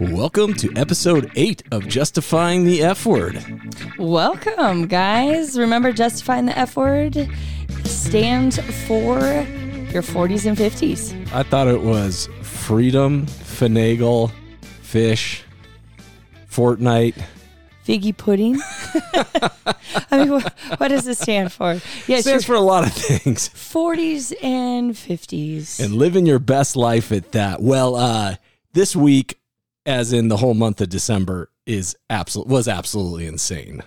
Welcome to episode eight of Justifying the F Word. Welcome, guys. Remember, justifying the F word stands for your 40s and 50s. I thought it was freedom, finagle, fish, Fortnite. Figgy pudding. I mean, what, what does it stand for? Yes, Stands for a lot of things. 40s and 50s. And living your best life at that. Well, uh, this week, as in the whole month of December, is absolute was absolutely insane.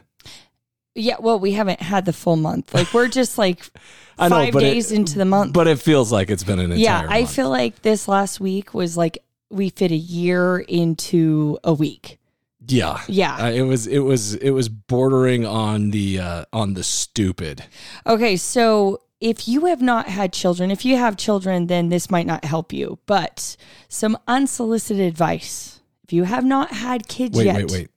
yeah, well, we haven't had the full month. Like, we're just like I know, five but it- days into the month. But it feels like it's been an entire yeah, I month. feel like this last week was like we fit a year into a week. Yeah. Yeah. Uh, it was it was it was bordering on the uh, on the stupid. Okay, so if you have not had children, if you have children, then this might not help you. But some unsolicited advice. If you have not had kids Wait, yet, wait, wait.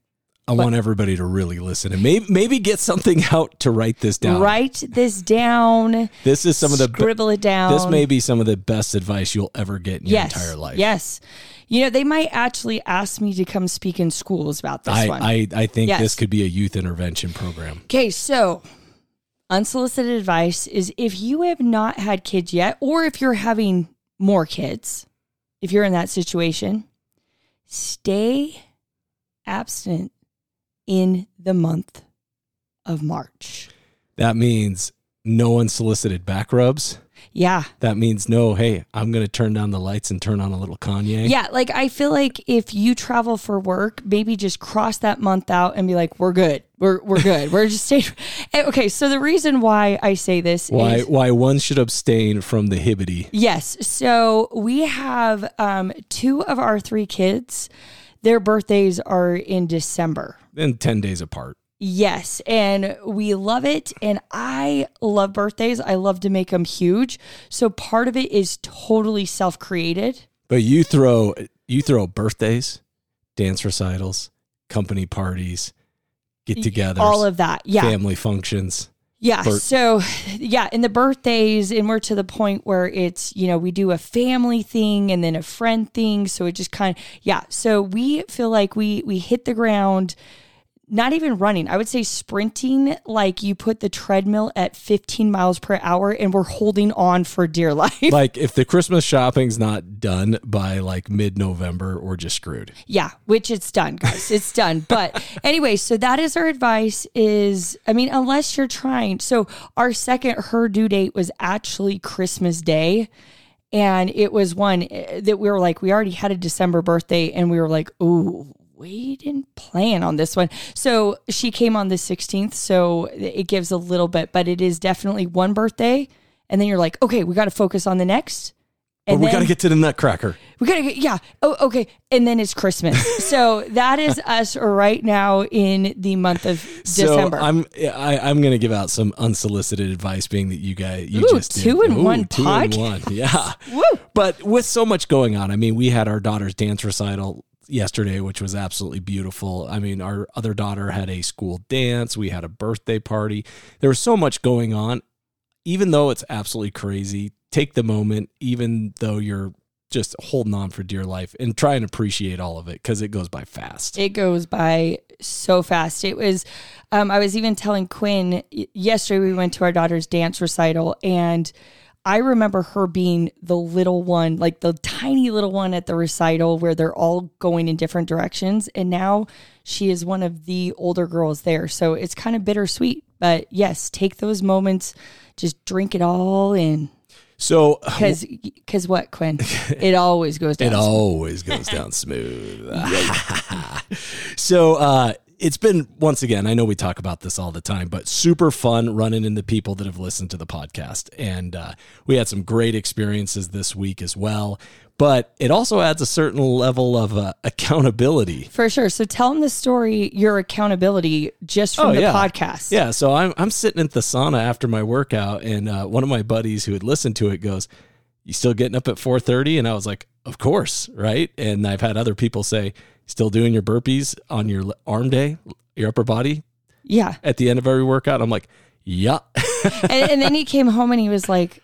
I want everybody to really listen and maybe maybe get something out to write this down. write this down. This is some of the scribble it down. this may be some of the best advice you'll ever get in your entire life. Yes. You know, they might actually ask me to come speak in schools about this I, one. I, I think Yes. this could be a youth intervention program. Okay, so unsolicited advice is if you have not had kids yet, or if you're having more kids, if you're in that situation, stay abstinent in the month of March. That means no unsolicited back rubs. Yeah. That means no, hey, I'm going to turn down the lights and turn on a little Kanye. Yeah. Like, I feel like if you travel for work, maybe just cross that month out and be like, we're good. We're, we're good. we're just staying. Okay. So, the reason why I say this Why is. why one should abstain from the hibbity. Yes. So we have um, two of our three kids. Their birthdays are in December. And 10 days apart. Yes. And we love it. And I love birthdays. I love to make them huge. So part of it is totally self created. But you throw you throw birthdays, dance recitals, company parties, get togethers, All of that. Yeah. family functions. Yeah. So, yeah, in the birthdays, and we're to the point where it's, you know, we do a family thing and then a friend thing. So it just kind of, yeah. So we feel like we we hit the ground, not even running. I would say sprinting, like you put the treadmill at 15 miles per hour, and we're holding on for dear life. like if the Christmas shopping's not done by like mid-November, we're just screwed. Yeah, which it's done, guys. It's done. But anyway, so that is our advice is I mean, unless you're trying. So our second her due date was actually Christmas Day. And it was one eh, that we were like, we already had a December birthday, and we were like, ooh, we didn't plan on this one. So she came on the 16th. So it gives a little bit, but it is definitely one birthday. And then you're like, okay, we got to focus on the next. But we got to get to the Nutcracker. we gotta get yeah. Oh, okay. And then it's Christmas. so that is us right now in the month of December. So I'm I, I'm going to give out some unsolicited advice, being that you guys you Ooh, just did- two in Ooh, one two in podcast. one, yeah. Woo. But with so much going on, I mean, we had our daughter's dance recital yesterday, which was absolutely beautiful. I mean, our other daughter had a school dance. We had a birthday party. There was so much going on. Even though it's absolutely crazy, take the moment, even though you're just holding on for dear life, and try and appreciate all of it because it goes by fast. It goes by so fast. It was, um, I was even telling Quinn yesterday, we went to our daughter's dance recital, and I remember her being the little one, like the tiny little one at the recital where they're all going in different directions. And now she is one of the older girls there. So it's kind of bittersweet. But yes, take those moments, just drink it all in. So Because, because what, Quinn? It always goes down. It always goes down smooth. so uh, it's been once again. I know we talk about this all the time, but super fun running into people that have listened to the podcast, and uh, we had some great experiences this week as well. But it also adds a certain level of uh, accountability. For sure. So tell them the story, your accountability just from Oh, the yeah. podcast. Yeah, so I'm I'm sitting at the sauna after my workout, and uh, one of my buddies who had listened to it goes, "You still getting up at 4:30?" And I was like, "Of course, right?" And I've had other people say, "Still doing your burpees on your arm day, your upper body Yeah. at the end of every workout?" I'm like, "Yeah." and, and then he came home and he was like,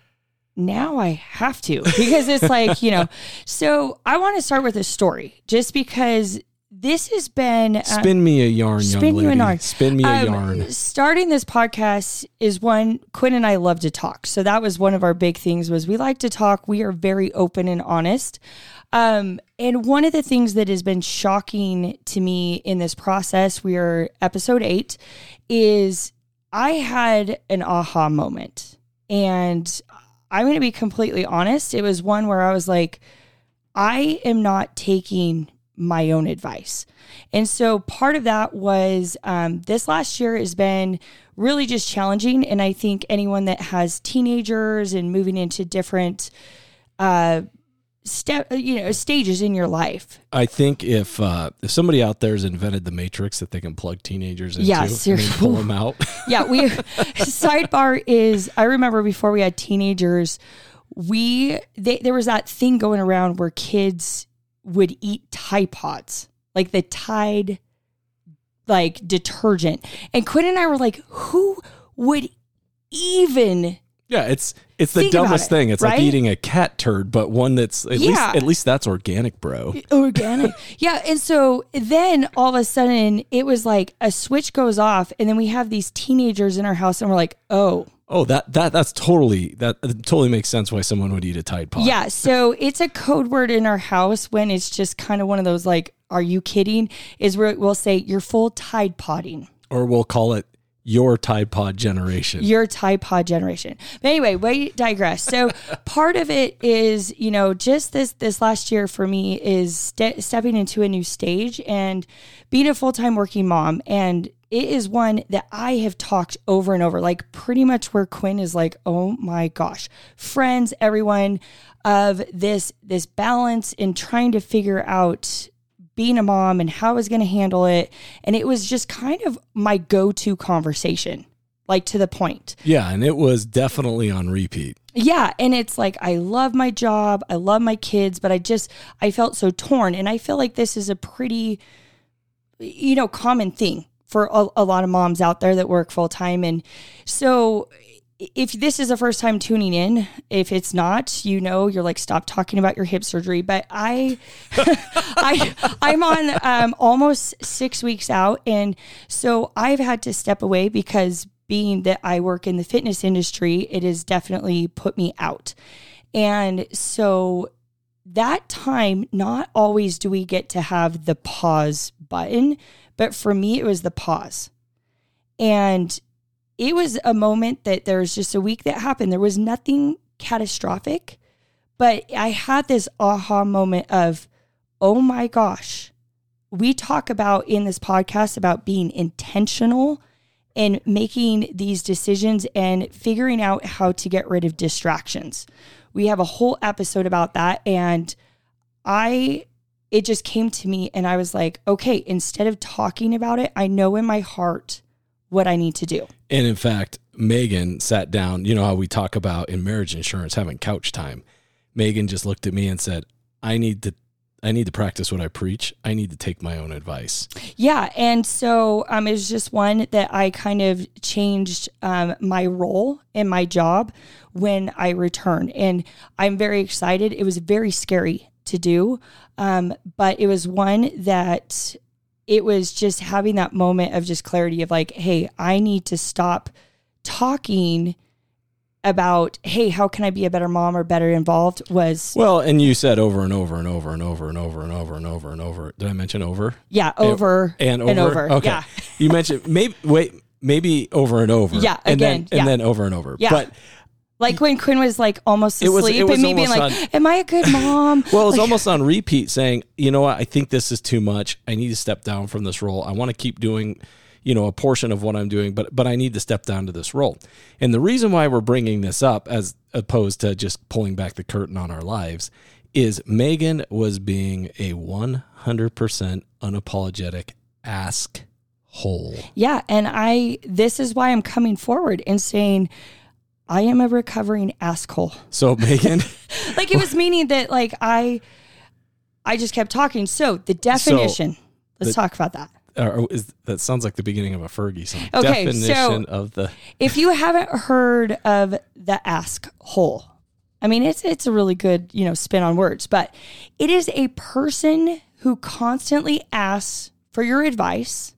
now I have to because it's like, you know, so I want to start with a story just because this has been uh, Spin me a yarn, young spin you a yarn. Spin me a um, yarn. Starting this podcast is one Quinn and I love to talk. So that was one of our big things was we like to talk. We are very open and honest. Um, and one of the things that has been shocking to me in this process, we are episode eight, is I had an aha moment. And I'm going to be completely honest. It was one where I was like, I am not taking my own advice. And so part of that was um, this last year has been really just challenging. And I think anyone that has teenagers and moving into different uh, step, you know, stages in your life. I think if uh, if somebody out there has invented the matrix that they can plug teenagers into Yeah, and seriously. pull them out. Yeah, we sidebar is I remember before we had teenagers, we they, there was that thing going around where kids would eat Tide Pods, like the Tide like detergent. And Quinn and I were like, who would even yeah, it's it's the dumbest it, thing. It's right? like eating a cat turd, but one that's at Yeah. least at least that's organic, bro. organic. yeah. And so then all of a sudden it was like a switch goes off and then we have these teenagers in our house and we're like, oh, Oh, that that that's totally that totally makes sense why someone would eat a Tide Pod. Yeah, so it's a code word in our house when it's just kind of one of those like, are you kidding? Is where we'll say you're full Tide Podding. Or we'll call it your Tide Pod generation. Your Tide Pod generation. But anyway, we digress. So part of it is, you know, just this this last year for me is ste- stepping into a new stage and being a full time working mom. And it is one that I have talked over and over, like pretty much where Quinn is like, oh my gosh, friends, everyone of this this balance in trying to figure out being a mom and how I was going to handle it. And it was just kind of my go to conversation, like to the point. yeah, and it was definitely on repeat. Yeah. And it's like, I love my job, I love my kids, but I just, I felt so torn. And I feel like this is a pretty, you know, common thing for a, a lot of moms out there that work full time. And so, if this is the first time tuning in, if it's not, you know, you're like, stop talking about your hip surgery. But I, I, I'm on um, almost six weeks out, and so I've had to step away because being that I work in the fitness industry, it has definitely put me out. And so that time, not always do we get to have the pause button, but for me, it was the pause. And it was a moment that there was just a week that happened. There was nothing catastrophic, but I had this aha moment of, oh my gosh, we talk about in this podcast about being intentional and making these decisions and figuring out how to get rid of distractions. We have a whole episode about that. And I, it just came to me and I was like, okay, instead of talking about it, I know in my heart what I need to do. And in fact, Megan sat down. You know how we talk about in marriage insurance having couch time. Megan just looked at me and said, "I need to, I need to practice what I preach. I need to take my own advice." Yeah, and so um, it was just one that I kind of changed um, my role in my job when I returned, and I'm very excited. It was very scary to do, um, but it was one that it was just having that moment of just clarity of like, hey, I need to stop talking about hey how can i be a better mom or better involved was Well, and you said over and over and over and over and over and over and over and over. Did I mention over yeah over and over? and over Okay. yeah You mentioned maybe wait maybe over and over. Yeah, and again, then yeah. and then over and over. Yeah. But Like when Quinn was like almost asleep, was and me being like, on- "Am I a good mom?" Well, it was Like, almost on repeat saying, you know what, I think this is too much. I need to step down from this role. I want to keep doing, you know, a portion of what I'm doing, but but I need to step down to this role. And the reason why we're bringing this up as opposed to just pulling back the curtain on our lives is Megan was being a 100% unapologetic ask hole. yeah, and I. This is why I'm coming forward and saying. I am a recovering asshole. So Megan, Like it was meaning that like I, I just kept talking. So the definition. let's the- talk about that. or oh, is that sounds like the beginning of a Fergie song. Okay, Definition so- of the If you haven't heard of the ask hole, I mean, it's it's a really good, you know, spin on words, but it is a person who constantly asks for your advice,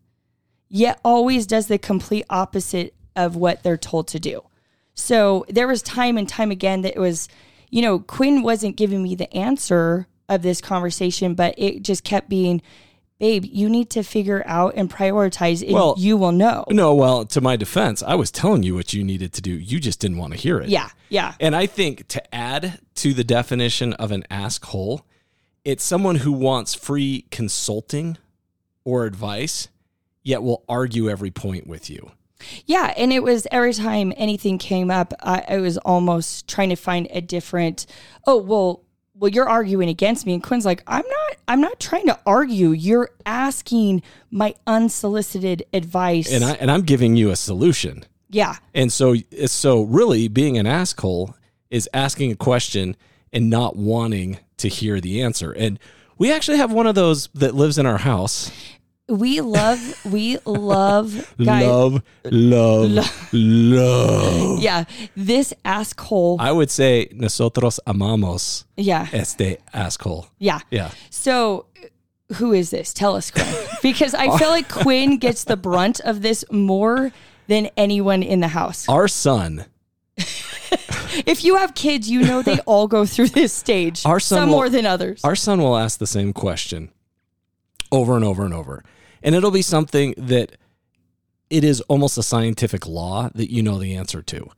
yet always does the complete opposite of what they're told to do. So there was time and time again that it was, you know, Quinn wasn't giving me the answer of this conversation, but it just kept being, babe, you need to figure out and prioritize and Well, you will know. No, well, to my defense, I was telling you what you needed to do. You just didn't want to hear it. Yeah, yeah. And I think to add to the definition of an ask hole, it's someone who wants free consulting or advice, yet will argue every point with you. Yeah, and it was every time anything came up, I, I was almost trying to find a different. Oh well, well you're arguing against me, and Quinn's like, I'm not. I'm not trying to argue. You're asking my unsolicited advice. And I and I'm giving you a solution. yeah, And so so really being an asshole is asking a question and not wanting to hear the answer. And we actually have one of those that lives in our house. We love. we love. Guys, Love, love, love. Yeah, this asshole. I would say nosotros amamos Yeah, este asshole. yeah. Yeah. So, who is this? Tell us, Quinn. Because I feel like Quinn gets the brunt of this more than anyone in the house. Our son, If you have kids, you know they all go through this stage. Our son some will- more than others. our son will ask the same question over and over and over. And it'll be something that it is almost a scientific law that you know the answer to.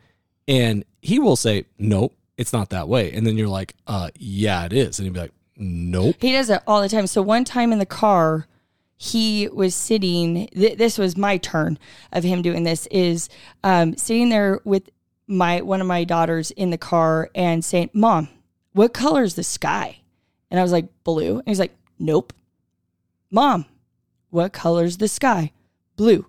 And he will say, Nope, it's not that way. And then you're like, uh, yeah, it is. And he'll be like, Nope. he does it all the time. So one time in the car, he was sitting. Th- this was my turn of him doing this. Is um, sitting there with my one of my daughters in the car and saying, "Mom, what color is the sky?" And I was like, "Blue." And he's like, "Nope." Mom, what color's the sky? Blue.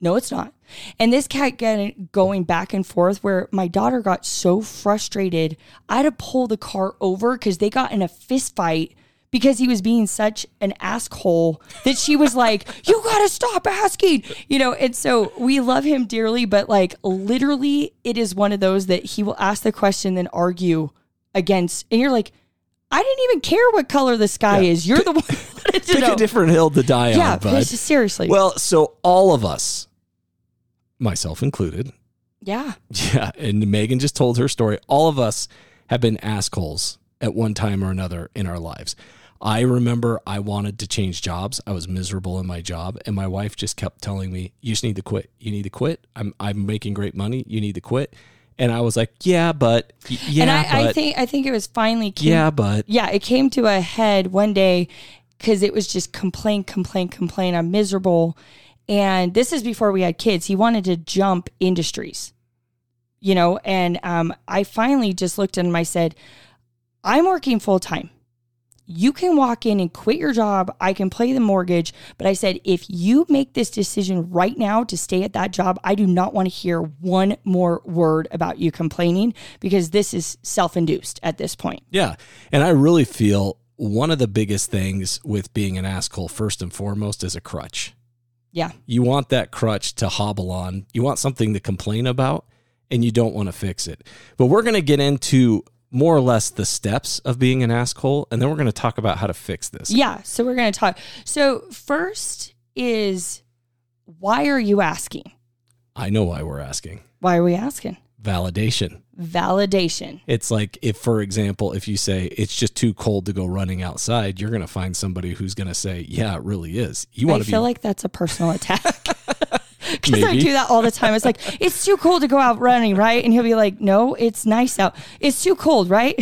No, it's not. And this cat getting going back and forth where my daughter got so frustrated, I had to pull the car over because they got in a fist fight because he was being such an asshole that she was like, You gotta stop asking. You know, and so we love him dearly, but like literally it is one of those that he will ask the question, then argue against, and you're like, I didn't even care what color the sky is. You're the one who wanted to Pick know. a different hill to die yeah, on, Yeah, seriously. Well, so all of us, myself included, yeah. Yeah, and Megan just told her story. All of us have been assholes at one time or another in our lives. I remember I wanted to change jobs. I was miserable in my job, and my wife just kept telling me, "You just need to quit. You need to quit. I'm I'm making great money. You need to quit." And I was like, "Yeah, but yeah, and I, but. I think I think it was finally came, yeah, but. yeah it came to a head one day because it was just complain complain complain. I'm miserable. And this is before we had kids. He wanted to jump industries you know and um, I finally just looked at him. I said I'm working full time you can walk in and quit your job. I can pay the mortgage. But I said, if you make this decision right now to stay at that job, I do not want to hear one more word about you complaining because this is self induced at this point. Yeah. And I really feel one of the biggest things with being an asshole, first and foremost, is a crutch. Yeah. You want that crutch to hobble on. You want something to complain about, and you don't want to fix it. But we're going to get into more or less the steps of being an asshole, and then we're going to talk about how to fix this. Yeah. So we're going to talk. So, first is why are you asking? I know why we're asking Why are we asking? validation. Validation. It's like if, for example, if you say it's just too cold to go running outside, you're going to find somebody who's going to say, "Yeah, it really is." You want to be feel like that's a personal attack. Because I do that all the time. It's like, it's too cold to go out running, right? And he'll be like, no, it's nice out. It's too cold, right?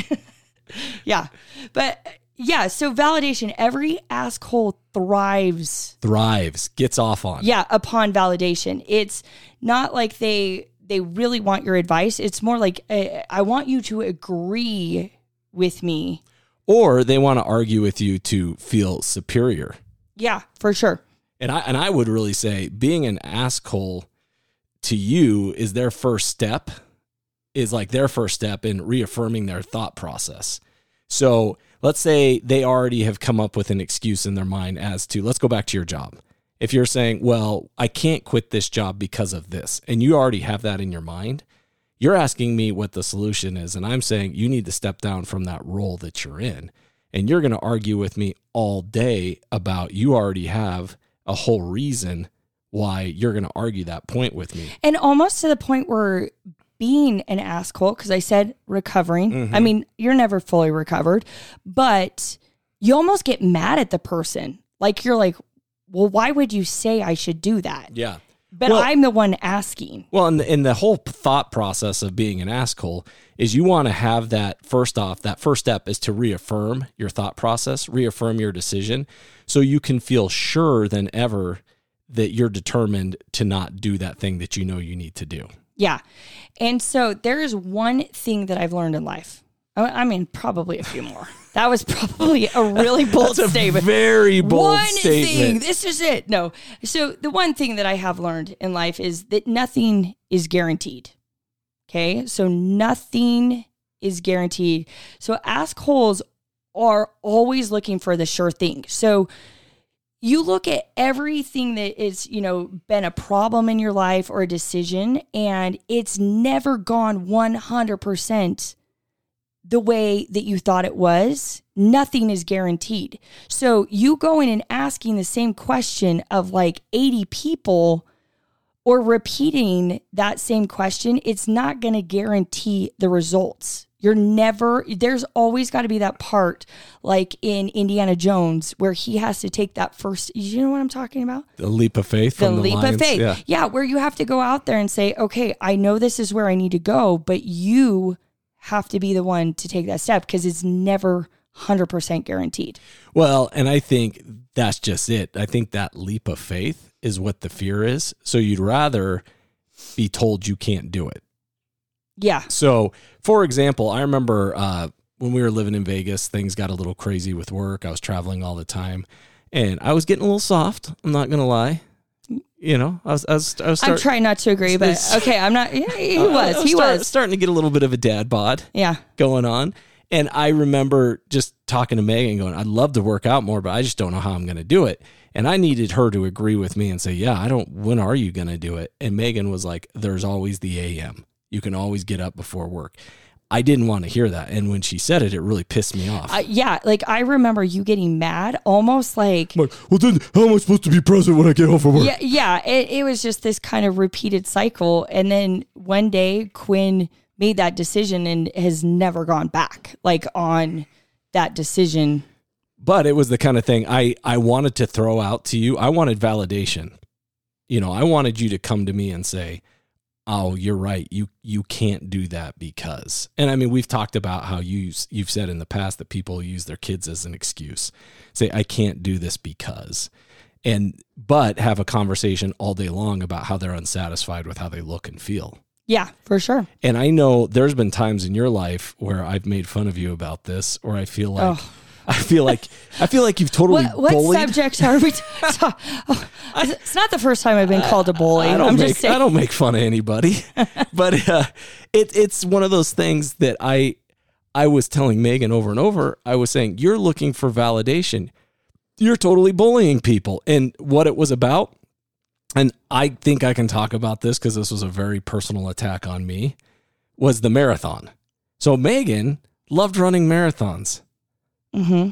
yeah. But yeah, so validation, every asshole thrives, thrives, gets off on. yeah, upon validation. It's not like they they really want your advice. It's more like uh, I want you to agree with me. Or they want to argue with you to feel superior. Yeah, for sure. And I and I would really say being an asshole to you is their first step, is like their first step in reaffirming their thought process. So let's say they already have come up with an excuse in their mind as to let's go back to your job. If you're saying, well, I can't quit this job because of this, and you already have that in your mind, You're asking me what the solution is, and I'm saying you need to step down from that role that you're in. And you're going to argue with me all day about you already have a whole reason why you're going to argue that point with me. And almost to the point where being an asshole, because I said recovering, Mm-hmm. I mean, you're never fully recovered, but you almost get mad at the person. Like you're like, well, why would you say I should do that? Yeah. But Well- I'm the one asking. Well, and the, and the whole thought process of being an asshole is you want to have that first off, that first step is to reaffirm your thought process, reaffirm your decision, so you can feel sure than ever that you're determined to not do that thing that you know you need to do. Yeah. And so there is one thing that I've learned in life. I I mean, probably a few more. That was probably a really bold That's statement. very bold one statement. thing. This is it. No. So the one thing that I have learned in life is that nothing is guaranteed. Okay. So nothing is guaranteed. So ask holes are always looking for the sure thing. So you look at everything that is, you know, been a problem in your life or a decision, and it's never gone 100% the way that you thought it was, nothing is guaranteed. So you going and asking the same question of like 80 people or repeating that same question, it's not going to guarantee the results. You're never, there's always got to be that part like in Indiana Jones where he has to take that first, you know what I'm talking about? The leap of faith the the leap Lions. of faith. Yeah. Yeah. where you have to go out there and say, okay, I know this is where I need to go, but you have to be the one to take that step because it's never 100% guaranteed. Well, and I think that's just it. I think that leap of faith is what the fear is. So you'd rather be told you can't do it. Yeah. So, for example, I remember uh, when we were living in Vegas, things got a little crazy with work. I was traveling all the time, and I was getting a little soft. I'm not gonna lie. You know, I was I was I was I'm trying not to agree, but okay, I'm not. Yeah, he I was. He start- was. starting to get a little bit of a dad bod Yeah. going on. And I remember just talking to Megan, going, "I'd love to work out more, but I just don't know how I'm going to do it." And I needed her to agree with me and say, "Yeah, I don't. When are you going to do it?" And Megan was like, "There's always the AM. You can always get up before work." I didn't want to hear that, and when she said it, it really pissed me off. Uh, yeah. Like I remember you getting mad, almost like. Like, well, then how am I supposed to be present when I get home from work? Yeah, yeah. It, it was just this kind of repeated cycle. And then one day, Quinn made that decision and has never gone back, like on that decision. but it was the kind of thing I I wanted to throw out to you. I wanted validation. You know, I wanted you to come to me and say, "Oh, you're right. You you can't do that because." And I mean, we've talked about how you you've said in the past that people use their kids as an excuse. Say, "I can't do this because." And but have a conversation all day long about how they're unsatisfied with how they look and feel. Yeah, for sure. And I know there's been times in your life where I've made fun of you about this, or I feel like Oh. I feel like I feel like you've totally What, what bullied. subjects are we? T- oh, it's not the first time I've been called a bully. I don't I'm make just. I don't make fun of anybody, but uh, it it's one of those things that I I was telling Megan over and over. I was saying you're looking for validation. You're totally bullying people, and what it was about. And I think I can talk about this because this was a very personal attack on me. Was the marathon? So Megan loved running marathons. Hmm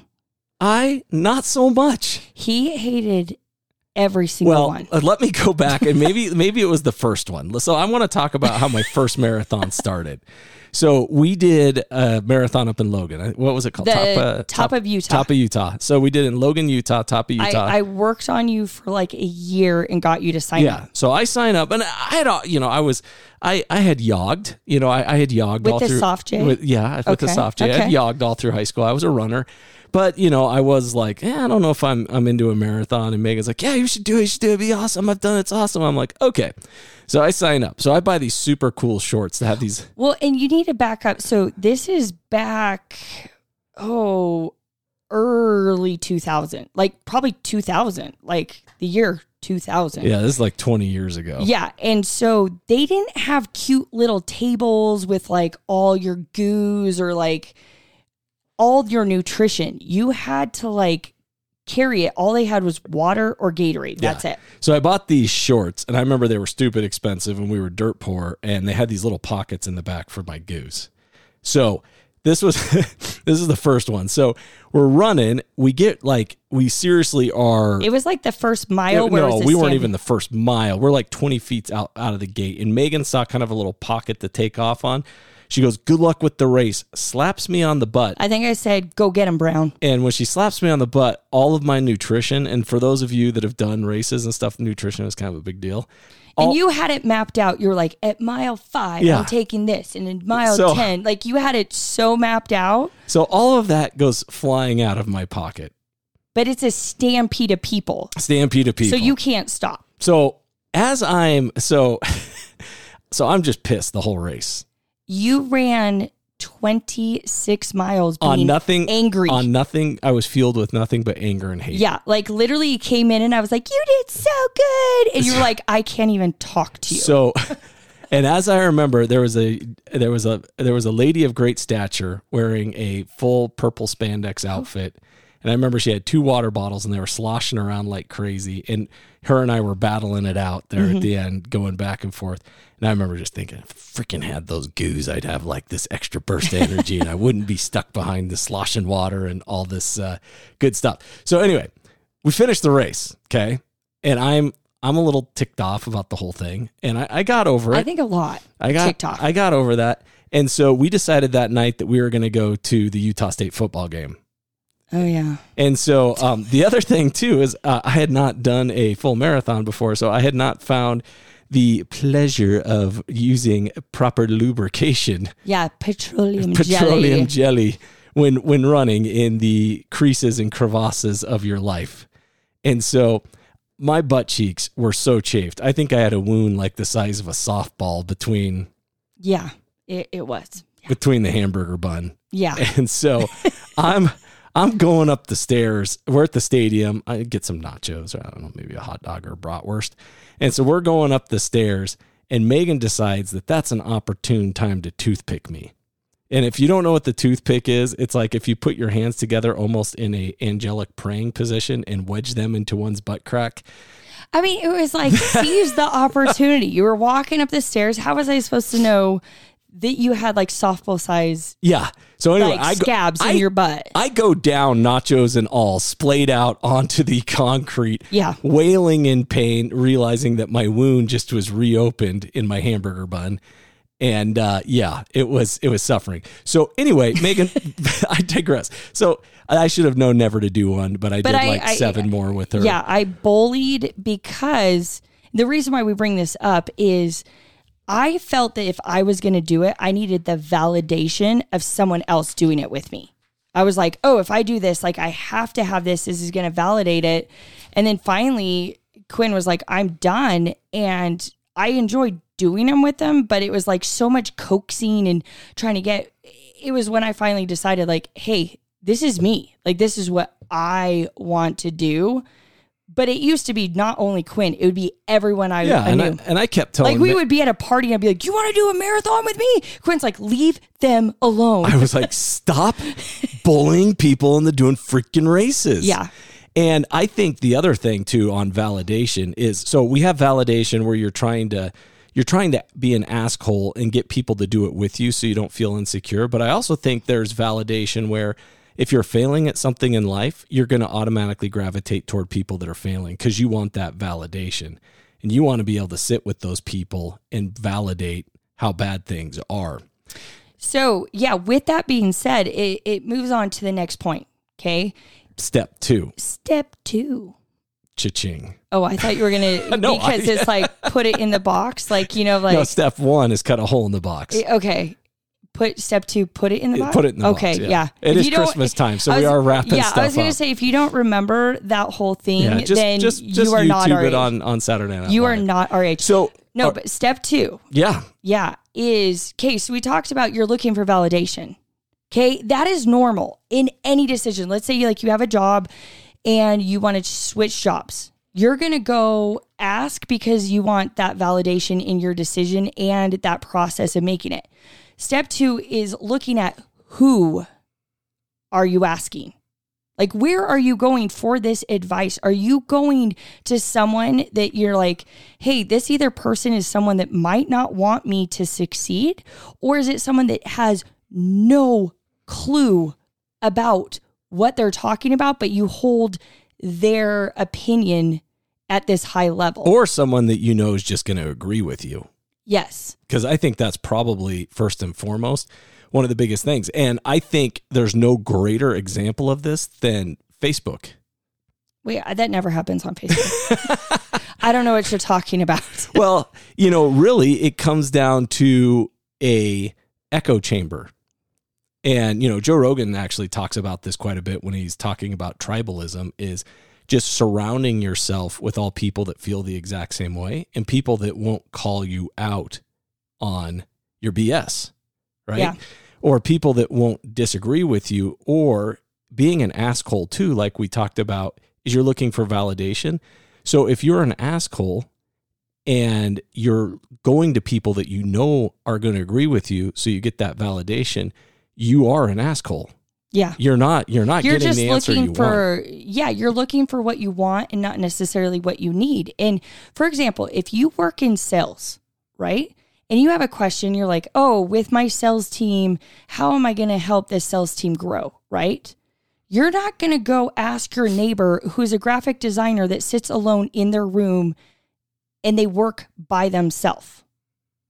I not so much. He hated every single Well, one. uh, let me go back and maybe maybe it was the first one. So I want to talk about how my first marathon started. So we did a marathon up in Logan. Uh, What was it called? The top of Utah. Top of Utah. So we did in Logan, Utah. Top of Utah. I worked on you for like a year and got you to sign yeah. up Yeah. So I signed up, and I had, uh, you know, I was, I, I had yogged, you know, I, I had yogged With all the through. soft J? With, yeah, with the Okay, soft J. I okay. had yogged all through high school. I was a runner, but you know, I was like, eh, I don't know if I'm, I'm into a marathon. And Megan's like, Yeah, you should do it. You should do it. It'd be awesome. I've done it. It's awesome. I'm like, okay. So I sign up. So I buy these super cool shorts to have these. Well, and you need to back up. So this is back, oh, early 2000, like probably 2000, like the year 2000. Yeah, this is like 20 years ago. Yeah. And so they didn't have cute little tables with like all your goos or like all your nutrition. You had to like carry it. All they had was water or Gatorade. That's Yeah. it. So I bought these shorts, and I remember they were stupid expensive, and we were dirt poor, and they had these little pockets in the back for my goose. So this was this is the first one. So we're running. We get like we seriously are. It was like the first mile it no, we weren't even the first mile. We're like 20 feet out, out of the gate. And Megan saw kind of a little pocket to take off on. She goes, Good luck with the race, slaps me on the butt. I think I said, "Go get him, Brown." And when she slaps me on the butt, all of my nutrition, and for those of you that have done races and stuff, nutrition is kind of a big deal. And you had it mapped out. You were like, at mile five, Yeah. I'm taking this, and in mile So- ten, like you had it so mapped out. So all of that goes flying out of my pocket. But it's a stampede of people, Stampede of people. so you can't stop. So as I'm so so I'm just pissed the whole race. You ran 26 miles being on nothing angry. On nothing. I was fueled with nothing but anger and hate. yeah, like literally you came in and I was like, "You did so good," and you were like, "I can't even talk to you." So, and as I remember, there was a there was a there was a lady of great stature wearing a full purple spandex oh. outfit, and I remember she had two water bottles and they were sloshing around like crazy, and her and I were battling it out there Mm-hmm. at the end, going back and forth. And I remember just thinking, if I freaking had those goos, I'd have like this extra burst of energy, and I wouldn't be stuck behind the sloshing water and all this uh, good stuff. So anyway, we finished the race, okay, and I'm I'm a little ticked off about the whole thing, and I, I got over it. I think a lot. I got TikTok. I got over that, and so we decided that night that we were going to go to the Utah State football game. Oh yeah. And so um, the other thing too is uh, I had not done a full marathon before, so I had not found the pleasure of using proper lubrication, Yeah, petroleum, petroleum jelly. jelly, when when running in the creases and crevasses of your life. And so my butt cheeks were so chafed. I think I had a wound like the size of a softball between Yeah, it, it was. between the hamburger bun. Yeah. And so I'm I'm going up the stairs. We're at the stadium. I get some nachos, or I don't know, maybe a hot dog or a bratwurst. And so we're going up the stairs, and Megan decides that that's an opportune time to toothpick me. And if you don't know what the toothpick is, it's like if you put your hands together almost in a angelic praying position and wedge them into one's butt crack. I mean, it was like seize the opportunity. You were walking up the stairs. How was I supposed to know that you had like softball size Yeah. So anyway, like I go, scabs I- in your butt? I go down, nachos and all, splayed out onto the concrete, Yeah. wailing in pain, realizing that my wound just was reopened in my hamburger bun. And uh, yeah, it was it was suffering. So anyway, Megan, I digress. So I should have known never to do one, but I But did I- like I- seven more with her. Yeah, I bullied because the reason why we bring this up is I felt that if I was going to do it, I needed the validation of someone else doing it with me. I was like, oh, if I do this, like I have to have this. This is going to validate it. And then finally, Quinn was like, I'm done. And I enjoyed doing them with them, but it was like so much coaxing and trying to get. It was when I finally decided, like, hey, this is me. Like, this is what I want to do. But it used to be not only Quinn, it would be everyone I, yeah. I And knew. I, and I kept telling like, we Me- would be at a party and I'd be like, You want to do a marathon with me? Quinn's like, Leave them alone. I was like, stop bullying people into doing freaking races. Yeah. And I think the other thing too on validation is so we have validation where you're trying to you're trying to be an asshole and get people to do it with you so you don't feel insecure. But I also think there's validation where if you're failing at something in life, you're going to automatically gravitate toward people that are failing because you want that validation. And you want to be able to sit with those people and validate how bad things are. So, yeah, with that being said, it, it moves on to the next point. Okay. Step two, Step two. cha-ching. Oh, I thought you were going to, No, I- because it's like put it in the box. Like, you know, like, no, step one is cut a hole in the box. okay. Put step two, put it in the box. Put it in the okay, box, yeah. yeah. It is Christmas time, so I we are wrapping Yeah, I was going up. to say, if you don't remember that whole thing, Yeah, just then just just you are YouTube not our it on on Saturday Night. you are not our age. So no, uh, but step two, yeah, yeah, is okay. So we talked about you're looking for validation. Okay, that is normal in any decision. Let's say you like you have a job and you want to switch jobs. You're gonna go ask because you want that validation in your decision and that process of making it. Step two is looking at who are you asking. Like, where are you going for this advice? Are you going to someone that you're like, hey, this either person is someone that might not want me to succeed, or is it someone that has no clue about what they're talking about, but you hold their opinion at this high level? Or someone that you know is just going to agree with you. Yes. Because I think that's probably first and foremost one of the biggest things. And I think there's no greater example of this than Facebook. Wait, uh, that never happens on Facebook. I don't know what you're talking about. well, you know, really it comes down to a echo chamber. And, you know, Joe Rogan actually talks about this quite a bit when he's talking about tribalism is just surrounding yourself with all people that feel the exact same way and people that won't call you out on your BS, right? Yeah. Or people that won't disagree with you or being an asshole too, like we talked about, is you're looking for validation. So if you're an asshole and you're going to people that you know are going to agree with you, so you get that validation, you are an asshole. Yeah. You're not. You're not You're getting just the answer looking you want. for, yeah, you're looking for what you want and not necessarily what you need. And for example, if you work in sales, right? And you have a question, you're like, oh, with my sales team, how am I going to help this sales team grow? Right? You're not going to go ask your neighbor who's a graphic designer that sits alone in their room and they work by themselves.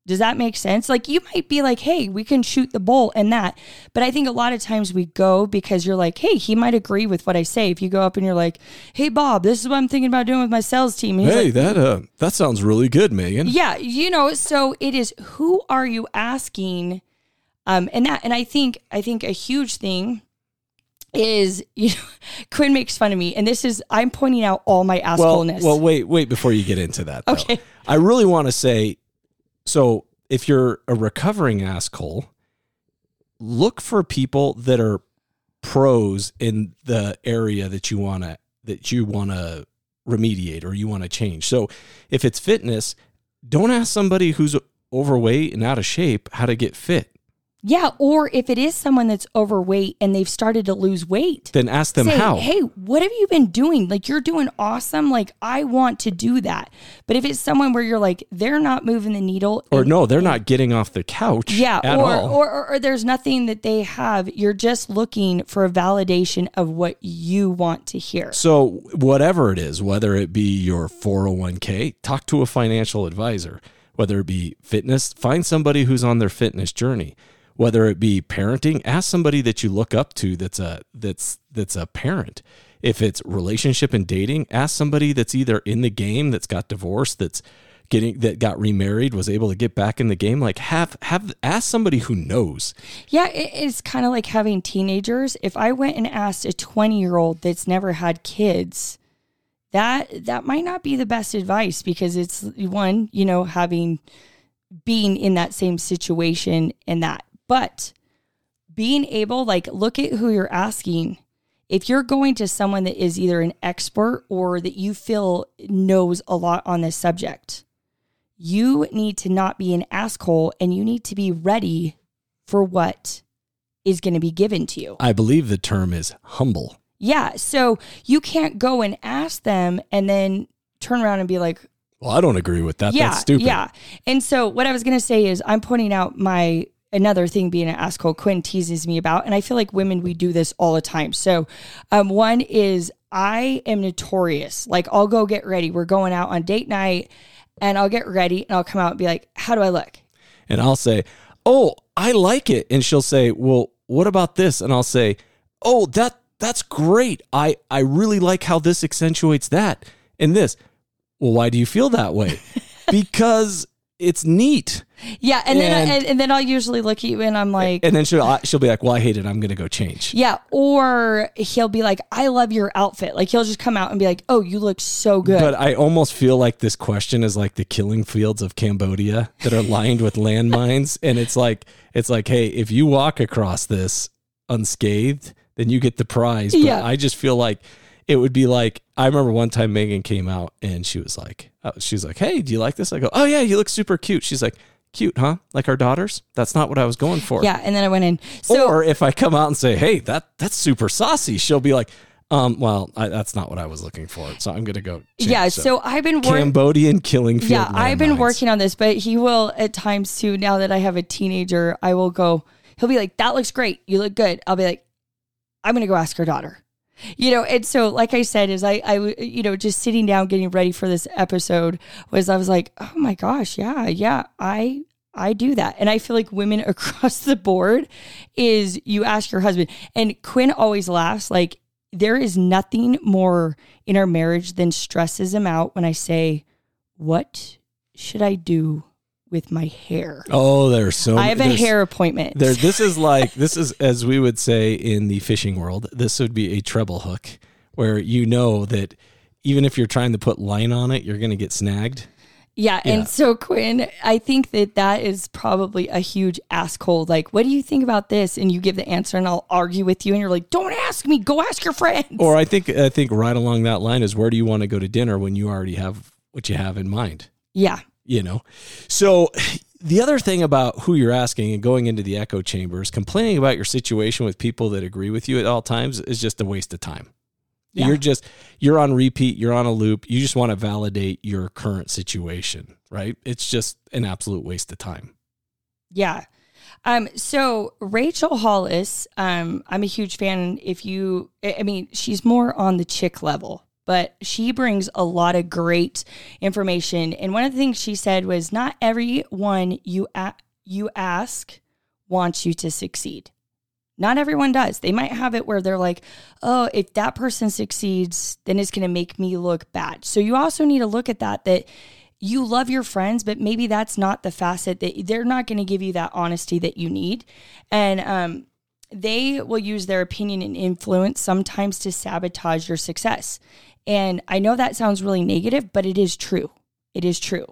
Does that make sense? Like you might be like, hey, we can shoot the bull and that. But I think a lot of times we go because you're like, hey, he might agree with what I say. If you go up and you're like, hey, Bob, this is what I'm thinking about doing with my sales team. Hey, like, that uh, that sounds really good, Megan. yeah, you know, so it is who are you asking? Um, and that, and I think, I think a huge thing is, you know, Quinn makes fun of me, and this is, I'm pointing out all my Well, assholeness. well, wait, wait before you get into that. though. Okay. I really want to say, so if you're a recovering asshole, look for people that are pros in the area that you want to that you want to remediate or you want to change. So if it's fitness, don't ask somebody who's overweight and out of shape how to get fit. Yeah. Or if it is someone that's overweight and they've started to lose weight, Then ask them say, how. hey, what have you been doing? Like, you're doing awesome. Like, I want to do that. But if it's someone where you're like, they're not moving the needle, or and- no, they're not getting off the couch Yeah, or, or, or or there's nothing that they have. You're just looking for a validation of what you want to hear. So, whatever it is, whether it be your 401k, talk to a financial advisor. Whether it be fitness, find somebody who's on their fitness journey. Whether it be parenting, ask somebody that you look up to that's a that's that's a parent. If it's relationship and dating, ask somebody that's either in the game that's got divorced, that's getting that got remarried, was able to get back in the game. Like have have ask somebody who knows. Yeah, it's kind of like having teenagers. If I went and asked a 20 year old that's never had kids, that that might not be the best advice because it's one, you know, having being in that same situation and that. But being able, like, look at who you're asking. If you're going to someone that is either an expert or that you feel knows a lot on this subject, you need to not be an asshole and you need to be ready for what is going to be given to you. I believe the term is humble. Yeah. So you can't go and ask them and then turn around and be like, Well, I don't agree with that. yeah, That's stupid. yeah. And so what I was going to say is I'm pointing out my another thing being an asshole Quinn teases me about, and I feel like women we do this all the time. So um, one is I am notorious. Like I'll go get ready. We're going out on date night, and I'll get ready and I'll come out and be like, "How do I look?" and I'll say, "Oh, I like it," and she'll say, "Well, what about this?" And I'll say, "Oh, that that's great. I I really like how this accentuates that and this." Well, why do you feel that way? because it's neat. Yeah, and then And- and, and then I'll usually look at you and I'm like, And then she'll she'll be like, "Well, I hate it. I'm going to go change." Yeah, or he'll be like, I love your outfit. Like he'll just come out and be like, Oh, you look so good. But I almost feel like this question is like the killing fields of Cambodia that are lined with landmines, and it's like it's like, hey, if you walk across this unscathed, then you get the prize. But Yeah. I just feel like it would be like I remember one time Megan came out and she was like, uh, she's like, hey, do you like this? I go, oh yeah, you look super cute. She's like, cute, huh? Like our daughters? That's not what I was going for. yeah, and then I went in. So or if I come out and say, hey, that that's super saucy, she'll be like, Um, well, I, that's not what I was looking for. So I'm going to go. change. yeah. So I've been working. Cambodian killing field. Yeah, I've been working on this, but he will at times too. Now that I have a teenager, I will go. He'll be like, "That looks great. You look good." I'll be like, "I'm gonna go ask her daughter." You know, and so like I said, is i i you know, just sitting down getting ready for this episode was I was like, oh my gosh, yeah, yeah, I, I do that, and I feel like women across the board is you ask your husband, and Quinn always laughs like there is nothing more in our marriage than stresses him out when I say, what should I do with my hair? Oh, there's so. I have a hair appointment. There, this is like this is as we would say in the fishing world. This would be a treble hook, where you know that even if you're trying to put line on it, you're going to get snagged. yeah, Yeah. and so Quinn, I think that that is probably a huge asshole. Like, what do you think about this? And you give the answer, and I'll argue with you, and you're like, don't ask me, go ask your friends. Or I think I think right along that line is where do you want to go to dinner when you already have what you have in mind. yeah, you know so the other thing about who you're asking and going into the echo chambers complaining about your situation with people that agree with you at all times is just a waste of time Yeah. you're just you're on repeat you're on a loop you just want to validate your current situation right it's just an absolute waste of time Yeah. Um, so Rachel Hollis, um, I'm a huge fan. If you, I I mean, she's more on the chick level, but she brings a lot of great information. And one of the things she said was, not everyone you a- you ask wants you to succeed. Not everyone does. They might have it where they're like, oh, if that person succeeds, then it's going to make me look bad. So you also need to look at that, that you love your friends, but maybe that's not the facet that they're not going to give you that honesty that you need. And, um, they will use their opinion and influence sometimes to sabotage your success. And I know that sounds really negative, but it is true. It is true.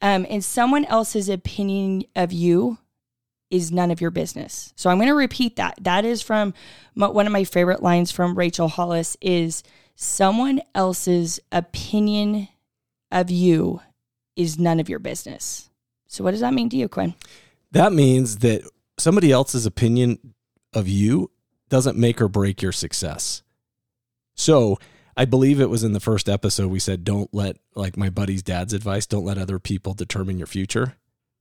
Um, and someone else's opinion of you is none of your business. So I'm going to repeat that. That is from my, one of my favorite lines from Rachel Hollis is someone else's opinion of you is none of your business. So what does that mean to you, Quinn? that means that somebody else's opinion of you doesn't make or break your success so I believe it was in the first episode we said don't let like my buddy's dad's advice, don't let other people determine your future.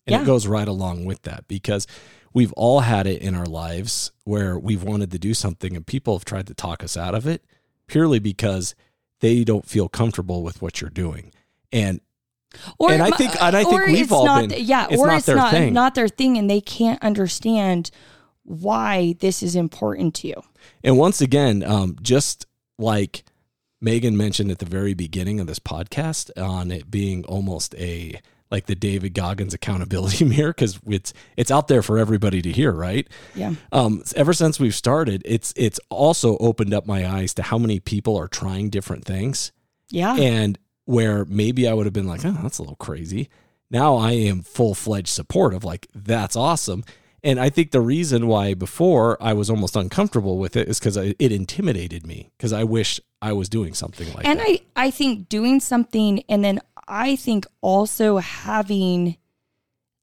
And Yeah. it goes right along with that because we've all had it in our lives where we've wanted to do something and people have tried to talk us out of it purely because they don't feel comfortable with what you're doing. And Or And I think- and I think we've it's all not, been- yeah, it's or not it's their not thing. not their thing, and they can't understand why this is important to you. And once again, um, just like Megan mentioned at the very beginning of this podcast, on it being almost a like the David Goggins accountability mirror, because it's it's out there for everybody to hear, right? Yeah, Um, ever since we've started, it's it's also opened up my eyes to how many people are trying different things, yeah, and where maybe I would have been like, oh, that's a little crazy. Now I am full fledged support of like that's awesome. And I think the reason why before I was almost uncomfortable with it is because it intimidated me because I wish I was doing something like and that. I I think doing something, and then I think also having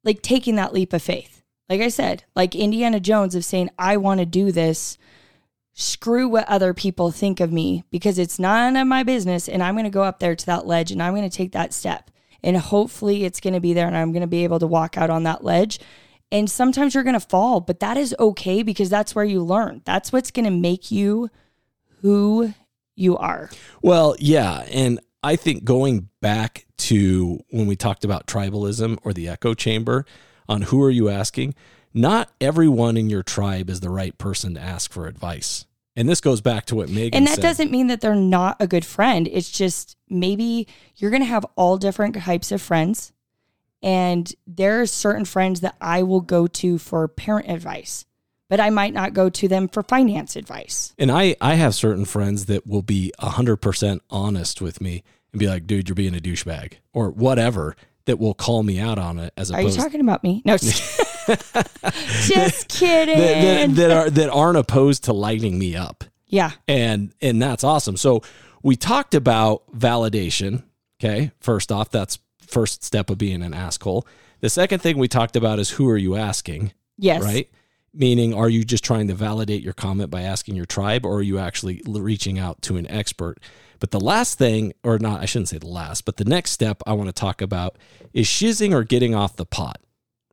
like taking that leap of faith. Like I said, like Indiana Jones of saying, I want to do this. Screw what other people think of me because it's none of my business. And I'm going to go up there to that ledge and I'm going to take that step. And hopefully it's going to be there and I'm going to be able to walk out on that ledge. And sometimes you're going to fall, but that is okay because that's where you learn. That's what's going to make you who you are. Well, yeah. And I think going back to when we talked about tribalism or the echo chamber on who are you asking, not everyone in your tribe is the right person to ask for advice. And this goes back to what Megan said. And that said. doesn't mean that they're not a good friend. It's just maybe you're going to have all different types of friends. And there are certain friends that I will go to for parent advice, but I might not go to them for finance advice. And I, I have certain friends that will be 100% honest with me and be like, dude, you're being a douchebag or whatever that will call me out on it as Are you talking about me? No, just, just kidding. that, that, that are that aren't opposed to lighting me up. yeah. And and that's awesome. So we talked about validation. Okay. First off, that's first step of being an asshole. The second thing we talked about is who are you asking? Yes. Right. Meaning, are you just trying to validate your comment by asking your tribe, or are you actually reaching out to an expert? But the last thing, or not, I shouldn't say the last, but the next step I want to talk about is shizzing or getting off the pot,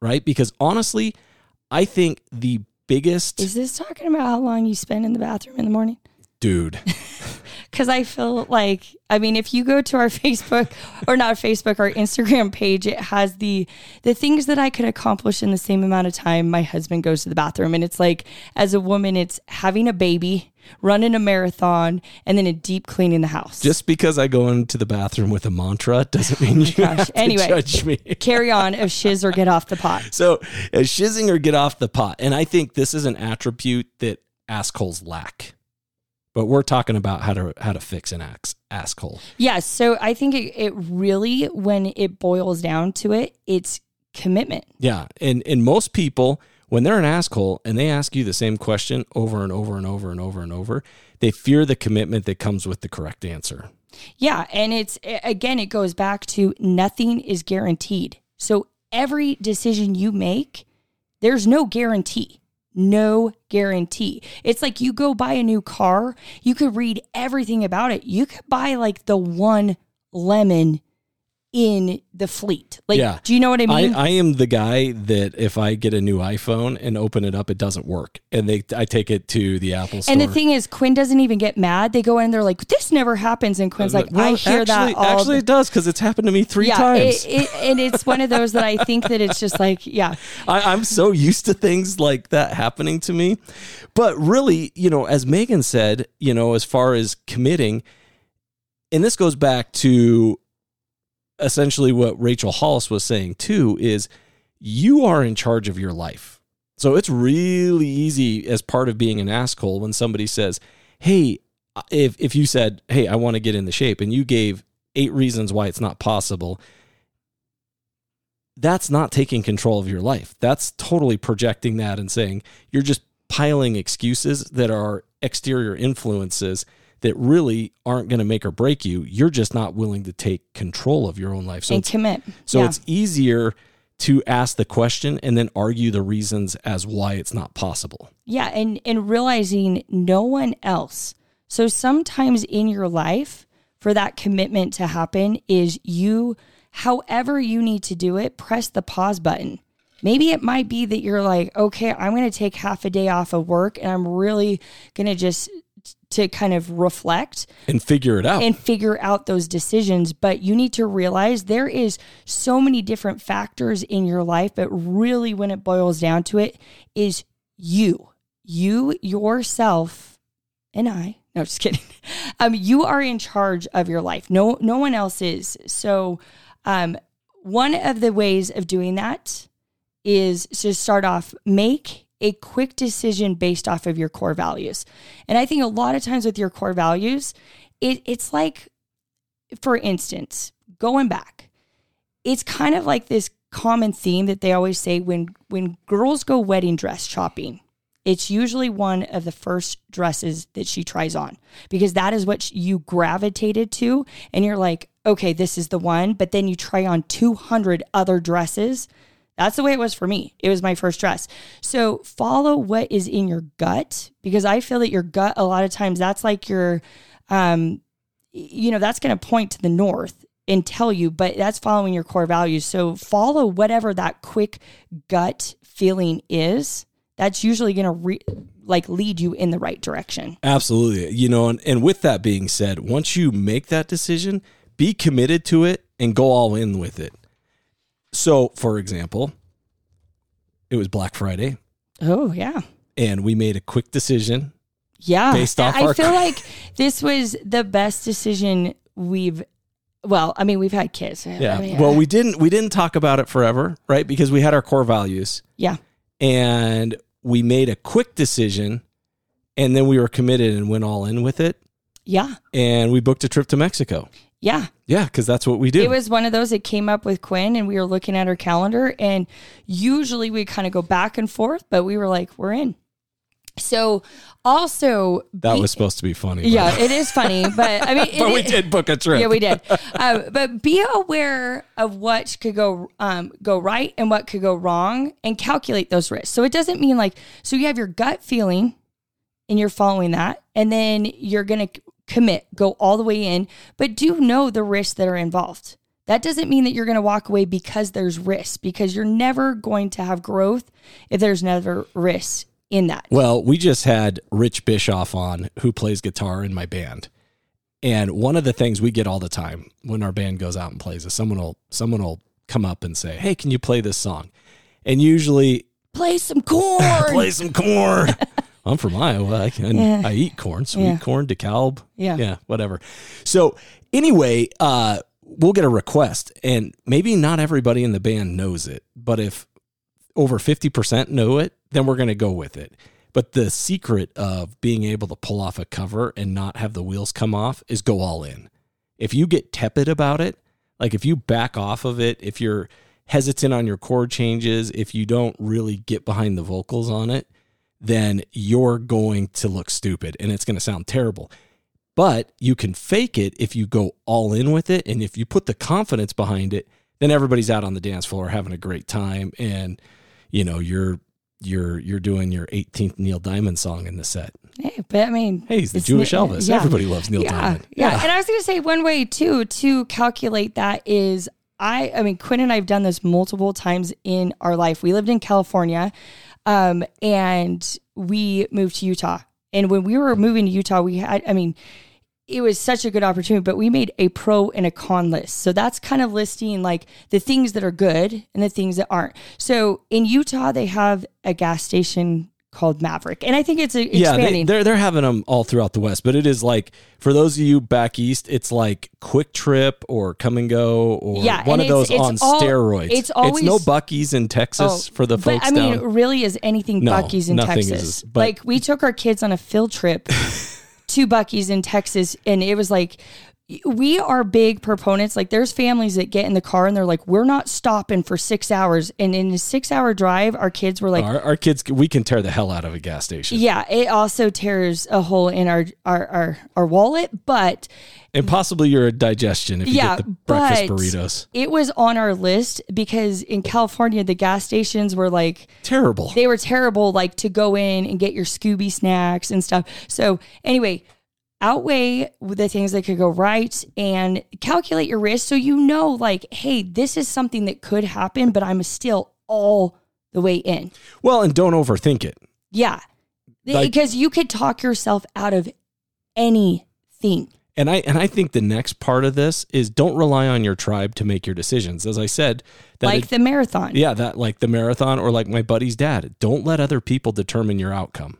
right? Because honestly, I think the biggest Is this talking about how long you spend in the bathroom in the morning? Dude, Because I feel like, I mean, if you go to our Facebook or not Facebook, our Instagram page, it has the the things that I could accomplish in the same amount of time my husband goes to the bathroom, and it's like as a woman, it's having a baby, running a marathon, and then a deep cleaning the house. just because I go into the bathroom with a mantra doesn't mean you gosh. have to Anyway. judge me. carry on of shiz or get off the pot. So, uh, shizzing or get off the pot. And I think this is an attribute that assholes lack. But we're talking about how to how to fix an ass asshole. Yes. So I think it, it really, when it boils down to it, it's commitment. Yeah, and and most people when they're an asshole and they ask you the same question over and over and over and over and over, they fear the commitment that comes with the correct answer. Yeah. And it's, again, it goes back to nothing is guaranteed. So every decision you make, there's no guarantee. No guarantee. It's like you go buy a new car, you could read everything about it. You could buy like the one lemon in the fleet. Like, Yeah. do you know what I mean? I, I am the guy that if I get a new iPhone and open it up, it doesn't work, and they I take it to the Apple store. and the thing is, Quinn doesn't even get mad. They go in, they're like, "This never happens," and Quinn's uh, like, Well, "I hear actually, that all." Actually, the- it does because it's happened to me three yeah, times. It, it, and it's one of those that I think that it's just like, yeah, I, I'm so used to things like that happening to me. But really, you know, as Megan said, you know, as far as committing, and this goes back to essentially what Rachel Hollis was saying too, is you are in charge of your life. So it's really easy as part of being an asshole when somebody says, Hey, if if you said, Hey, I want to get into shape, and you gave eight reasons why it's not possible, that's not taking control of your life. That's totally projecting that and saying you're just piling excuses that are exterior influences that really aren't going to make or break you. You're just not willing to take control of your own life. So and it's, commit. so yeah. it's easier to ask the question and then argue the reasons as why it's not possible. Yeah, and and realizing no one else. So sometimes in your life for that commitment to happen is you however you need to do it, press the pause button. Maybe it might be that you're like, "Okay, I'm going to take half a day off of work and I'm really going to just to kind of reflect And figure it out. and figure out those decisions. But you need to realize there is so many different factors in your life, but really, when it boils down to it, is you, you yourself, and I. No, just kidding. Um, you are in charge of your life. No, no one else is. So, um, one of the ways of doing that is to start off make a quick decision based off of your core values. And I think a lot of times with your core values, it, it's like, for instance, going back, it's kind of like this common theme that they always say when when girls go wedding dress shopping. It's usually one of the first dresses that she tries on because that is what you gravitated to. And you're like, okay, this is the one. But then you try on 200 other dresses. That's the way it was for me. It was my first dress. So follow what is in your gut because I feel that your gut, a lot of times, that's like your, um, you know, that's going to point to the north and tell you, but that's following your core values. So follow whatever that quick gut feeling is. That's usually going to re- like lead you in the right direction. Absolutely. You know, and, and with that being said, once you make that decision, be committed to it and go all in with it. So, for example, it was Black Friday Oh yeah. and we made a quick decision. Yeah. Based off I our feel like this was the best decision we've well, I mean, we've had kids. Yeah. I mean, Well, uh, we didn't we didn't talk about it forever, right? Because we had our core values yeah. and we made a quick decision and then we were committed and went all in with it Yeah. and we booked a trip to Mexico. Yeah. Yeah, cuz that's what we do. It was one of those that came up with Quinn and we were looking at her calendar and usually we kind of go back and forth, but we were like, we're in. So also, That be- was supposed to be funny. yeah, it is funny, but I mean, it but we did book a trip. yeah, we did. Um, but be aware of what could go um, go right and what could go wrong, and calculate those risks. So it doesn't mean like so you have your gut feeling, and you're following that, and then you're gonna commit, go all the way in, but do know the risks that are involved. That doesn't mean that you're going to walk away because there's risks, because you're never going to have growth if there's never risks in that. Well, we just had Rich Bischoff on, who plays guitar in my band. And one of the things we get all the time when our band goes out and plays is someone will someone will come up and say, "Hey, can you play this song?" And usually, Play some corn. play some corn. I'm from Iowa. I can Yeah. I eat corn, sweet Yeah. corn, DeKalb. Yeah. yeah, whatever. So anyway, uh, we'll get a request, and maybe not everybody in the band knows it, but if over 50% know it, then we're going to go with it. But the secret of being able to pull off a cover and not have the wheels come off is go all in. If you get tepid about it, like if you back off of it, if you're hesitant on your chord changes, if you don't really get behind the vocals on it, then you're going to look stupid and it's going to sound terrible. But you can fake it if you go all in with it. And if you put the confidence behind it, then everybody's out on the dance floor having a great time. And, you know, you're, you're, you're doing your 18th Neil Diamond song in the set. Hey, but I mean, Hey, he's the Jewish Elvis. yeah. Everybody loves Neil yeah, Diamond. Yeah. And I was going to say one way too to calculate that is I I mean Quinn and I've done this multiple times in our life. We lived in California um and we moved to Utah. And when we were moving to Utah, we had I mean it was such a good opportunity, but we made a pro and a con list. So that's kind of listing like the things that are good and the things that aren't. So in Utah, they have a gas station called Maverick, and I think it's a, Yeah, expanding. they, they're they're having them all throughout the West, but it is like for those of you back east, it's like QuikTrip or Kum & Go or Yeah, one of those it's- on all- steroids. it's always no always- Buc-ee's in Texas oh, for the Oh, but I mean, down. really, is anything No, Buc-ee's in Texas? is- but- like we took our kids on a field trip to Buc-ee's in Texas, and it was like we are big proponents. Like there's families that get in the car and they're like, we're not stopping for six hours, and in a six hour drive, our kids were like. Our, our kids, we can tear the hell out of a gas station, yeah, it also tears a hole in our our our, our wallet, but and possibly your digestion if you Yeah, get the breakfast burritos. it was on our list because in California the gas stations were like Terrible. they were terrible like to go in and get your scooby snacks and stuff so anyway outweigh the things that could go right and calculate your risk so you know like hey this is something that could happen but i'm still all the way in well, and don't overthink it. yeah Like- because you could talk yourself out of anything And I and I think the next part of this is don't rely on your tribe to make your decisions. As I said, that like it- the marathon Yeah, that like the marathon or like my buddy's dad. Don't let other people determine your outcome.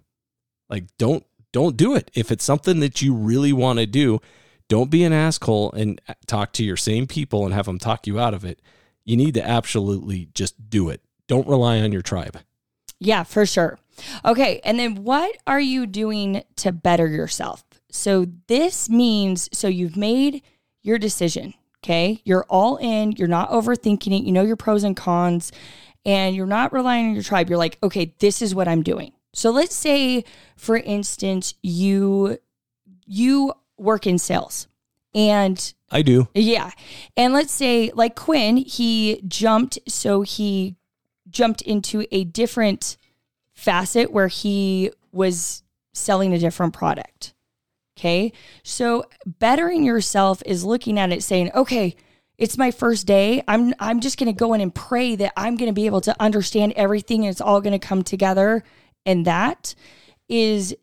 Like don't don't do it. If it's something that you really want to do, don't be an asshole and uh, talk to your same people and have them talk you out of it. You need to absolutely just do it. Don't rely on your tribe. Yeah, for sure. Okay. And then what are you doing to better yourself? So this means so you've made your decision. Okay. You're all in. You're not overthinking it. You know your pros and cons, and you're not relying on your tribe. You're like, okay, this is what I'm doing. So let's say, for instance, you you work in sales and I do. yeah. And let's say, like Quinn, he jumped, so he jumped into a different facet where he was selling a different product. Okay. So bettering yourself is looking at it saying, okay, it's my first day. I'm I'm just gonna go in and pray that I'm gonna be able to understand everything and it's all gonna come together. And that is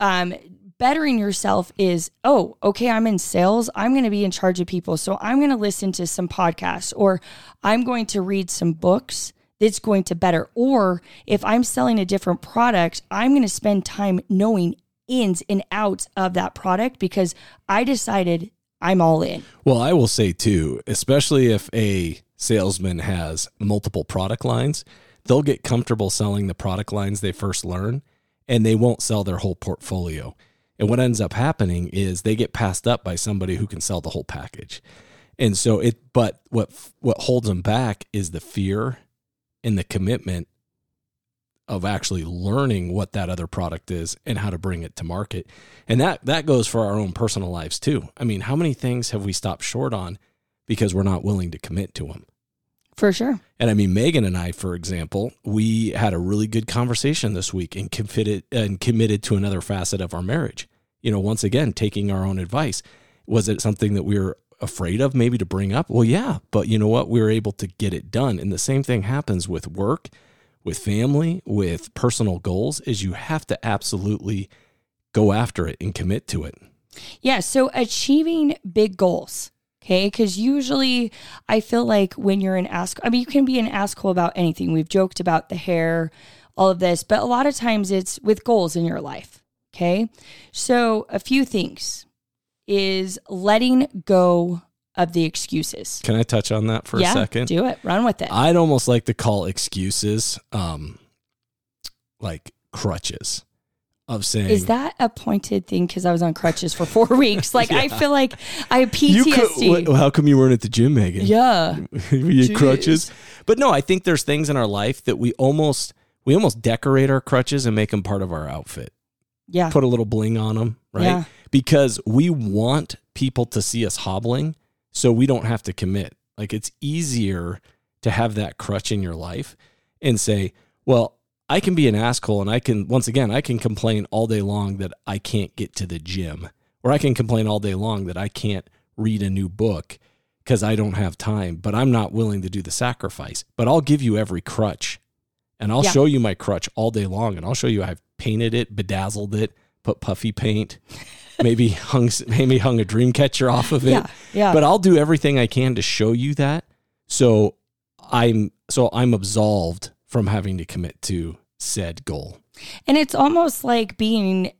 um bettering yourself is oh okay i'm in sales i'm going to be in charge of people so i'm going to listen to some podcasts or i'm going to read some books that's going to better or if i'm selling a different product i'm going to spend time knowing ins and outs of that product because i decided i'm all in. Well, I will say too, especially if a salesman has multiple product lines, they'll get comfortable selling the product lines they first learn and they won't sell their whole portfolio. And what ends up happening is they get passed up by somebody who can sell the whole package. And so it but what what holds them back is the fear and the commitment of actually learning what that other product is and how to bring it to market. And that that goes for our own personal lives too. I mean, how many things have we stopped short on because we're not willing to commit to them? For sure. And I mean, Megan and I, for example, we had a really good conversation this week and committed and committed to another facet of our marriage. You know, once again, taking our own advice. Was it something that we were afraid of maybe to bring up? Well, yeah, but you know what? We were able to get it done. And the same thing happens with work, with family, with personal goals is you have to absolutely go after it and commit to it. Yeah, so achieving big goals Okay. Because usually I feel like when you're an ask, I mean, you can be an asshole about anything. We've joked about the hair, all of this, but a lot of times it's with goals in your life. Okay. So a few things is letting go of the excuses. Can I touch on that for yeah, a second? Do it. Run with it. I'd almost like to call excuses um like crutches of saying. is that a pointed thing? Because i was on crutches for four weeks. Like yeah. i feel like i have ptsd could, how come you weren't at the gym megan? Yeah. You crutches? But no i think there's things in our life that we almost we almost decorate our crutches and make them part of our outfit. Yeah. Put a little bling on them right? Yeah. because we want people to see us hobbling so we don't have to commit. Like it's easier to have that crutch in your life and say well I can be an asshole and I can, once again, I can complain all day long that I can't get to the gym, or I can complain all day long that I can't read a new book because I don't have time, but I'm not willing to do the sacrifice. But I'll give you every crutch and I'll yeah. show you my crutch all day long and I'll show you I've painted it, bedazzled it, put puffy paint, maybe hung, maybe hung a dream catcher off of it. Yeah, yeah. But I'll do everything I can to show you that. So I'm, so I'm absolved from having to commit to said goal. And it's almost like being,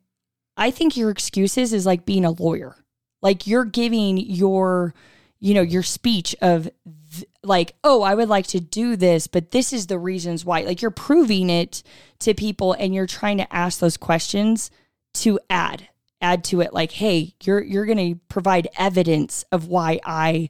I think your excuses is like being a lawyer. Like you're giving your, you know, your speech of th- like, oh, I would like to do this, but this is the reasons why. Like you're proving it to people and you're trying to ask those questions to add add to it like hey you're you're going to provide evidence of why i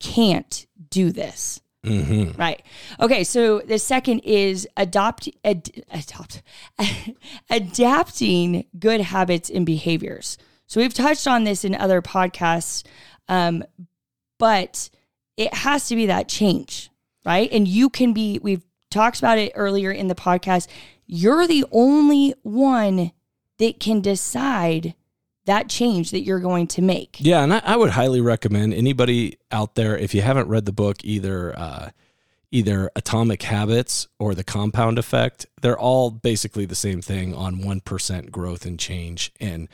can't do this Mm-hmm. Right. Okay. So the second is adopt, ad, adopt, adapting good habits and behaviors. So we've touched on this in other podcasts, um, but it has to be that change, right? And you can be. We've talked about it earlier in the podcast. You're the only one that can decide that change that you're going to make. Yeah, and I, I, would highly recommend anybody out there if you haven't read the book either uh, either Atomic Habits or The Compound Effect. They're all basically the same thing on one percent growth and change and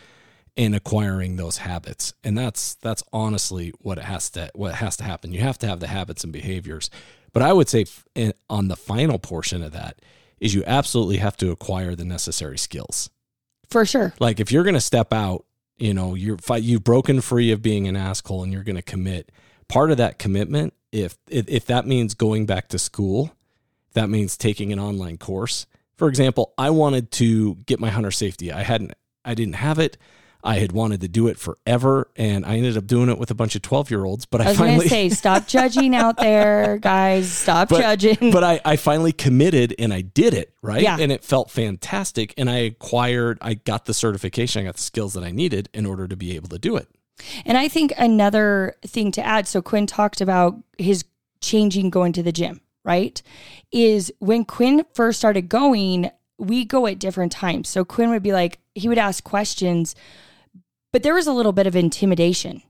in acquiring those habits. And that's that's honestly what it has to what has to happen. You have to have the habits and behaviors. But I would say on the final portion of that is you absolutely have to acquire the necessary skills. For sure. Like if you're going to step out you know you're you've broken free of being an asshole and you're going to commit. Part of that commitment if, if if that means going back to school that means taking an online course. For example i wanted to get my hunter safety. I hadn't i didn't have it I had wanted to do it forever, and I ended up doing it with a bunch of twelve year olds. But I, I was finally gonna say, stop judging out there, guys. Stop but, judging. But I, I finally committed, and I did it right, yeah. and it felt fantastic. And I acquired, I got the certification, I got the skills that I needed in order to be able to do it. And I think another thing to add. So Quinn talked about his changing going to the gym, right? Is when Quinn first started going, we go at different times. So Quinn would be like, he would ask questions but there was a little bit of intimidation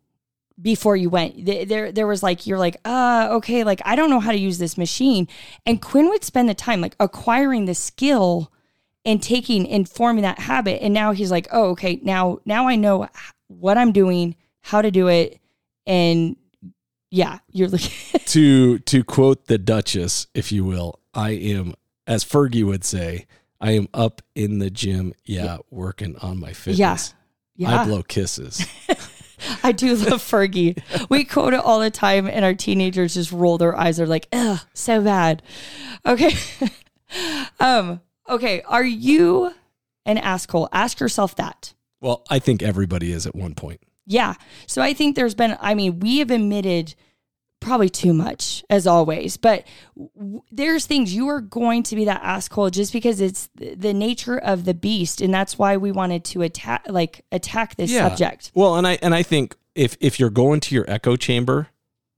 before you went. There, there was like you're like, uh, okay, like I don't know how to use this machine. And Quinn would spend the time like acquiring the skill and taking and forming that habit. And now he's like, oh, okay, now now I know what I'm doing, how to do it, and yeah, you're looking to to quote the Duchess, if you will. I am, as Fergie would say, I am up in the gym, yeah, working on my fitness. Yeah yeah. I blow kisses. I do love Fergie. We quote it all the time, and our teenagers just roll their eyes. They're like, "Ugh, so bad." Okay. um. Okay. Are you an asshole? Ask yourself that. Well, I think everybody is at one point. Yeah. So I think there's been. I mean, we have admitted probably too much as always, but w- there's things you are going to be that asshole just because it's th- the nature of the beast, and that's why we wanted to attack like attack this subject. Well, and I and I think if if you're going to your echo chamber,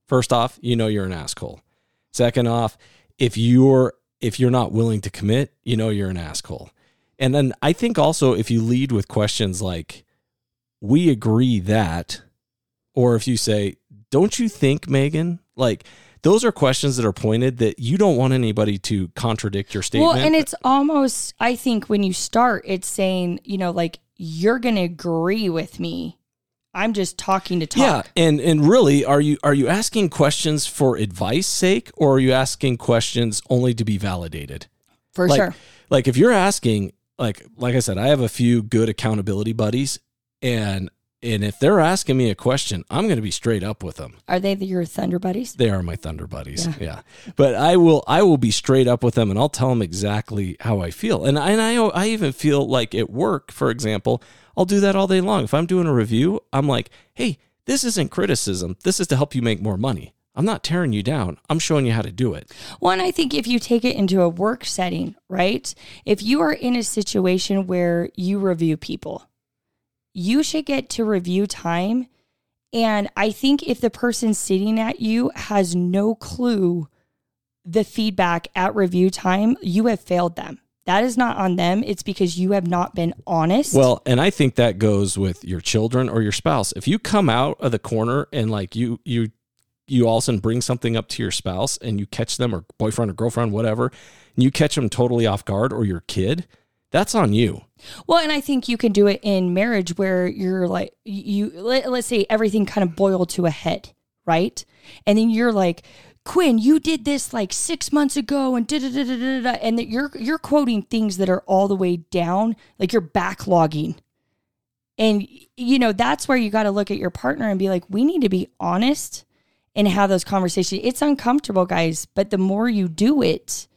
first off, you know you're an asshole. Second off, if you're if you're not willing to commit, you know you're an asshole. And then I think also if you lead with questions like, "We agree that," or if you say, "Don't you think, Megan?" Like those are questions that are pointed that you don't want anybody to contradict your statement. Well, and it's almost I think when you start, it's saying you know like you're going to agree with me. I'm just talking to talk. Yeah, and and really, are you are you asking questions for advice sake, or are you asking questions only to be validated? for like, sure. Like if you're asking, like like I said, I have a few good accountability buddies, and and if they're asking me a question, I'm going to be straight up with them. Are they your thunder buddies? They are my thunder buddies. Yeah. But I will I will be straight up with them and I'll tell them exactly how I feel. And I and I I even feel like at work, for example, I'll do that all day long. If I'm doing a review, I'm like, "Hey, this isn't criticism. This is to help you make more money. I'm not tearing you down. I'm showing you how to do it." One, I think if you take it into a work setting, right? If you are in a situation where you review people, you should get to review time. And I think if the person sitting at you has no clue the feedback at review time, you have failed them. That is not on them. It's because you have not been honest. Well, and I think that goes with your children or your spouse. If you come out of the corner and like you you you all of a sudden bring something up to your spouse and you catch them or boyfriend or girlfriend, whatever, and you catch them totally off guard or your kid, that's on you. Well, and I think you can do it in marriage where you're like you let, let's say everything kind of boiled to a head, right? And then you're like, Quinn, you did this like six months ago, and da da da da da, da," and that you're you're quoting things that are all the way down, like you're backlogging. And you know that's where you got to look at your partner and be like, we need to be honest and have those conversations. It's uncomfortable, guys, but the more you do it,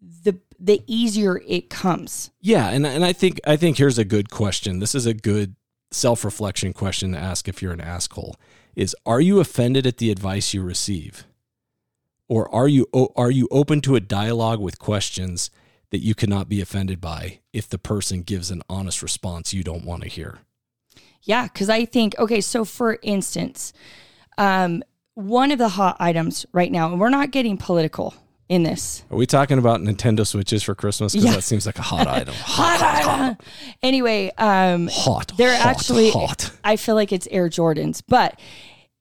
the the easier it comes. Yeah, and and I think I think here's a good question. This is a good self-reflection question to ask if you're an asshole. Is are you offended at the advice you receive? Or are you are you open to a dialogue with questions that you cannot be offended by if the person gives an honest response you don't want to hear? Yeah, because I think okay. So for instance, um, one of the hot items right now, and we're not getting political in this. Are we talking about Nintendo Switches for Christmas? Because Yeah. that seems like a hot item. Hot, hot, hot, Anyway, um, hot. they're hot, actually. hot. I feel like it's Air Jordans, but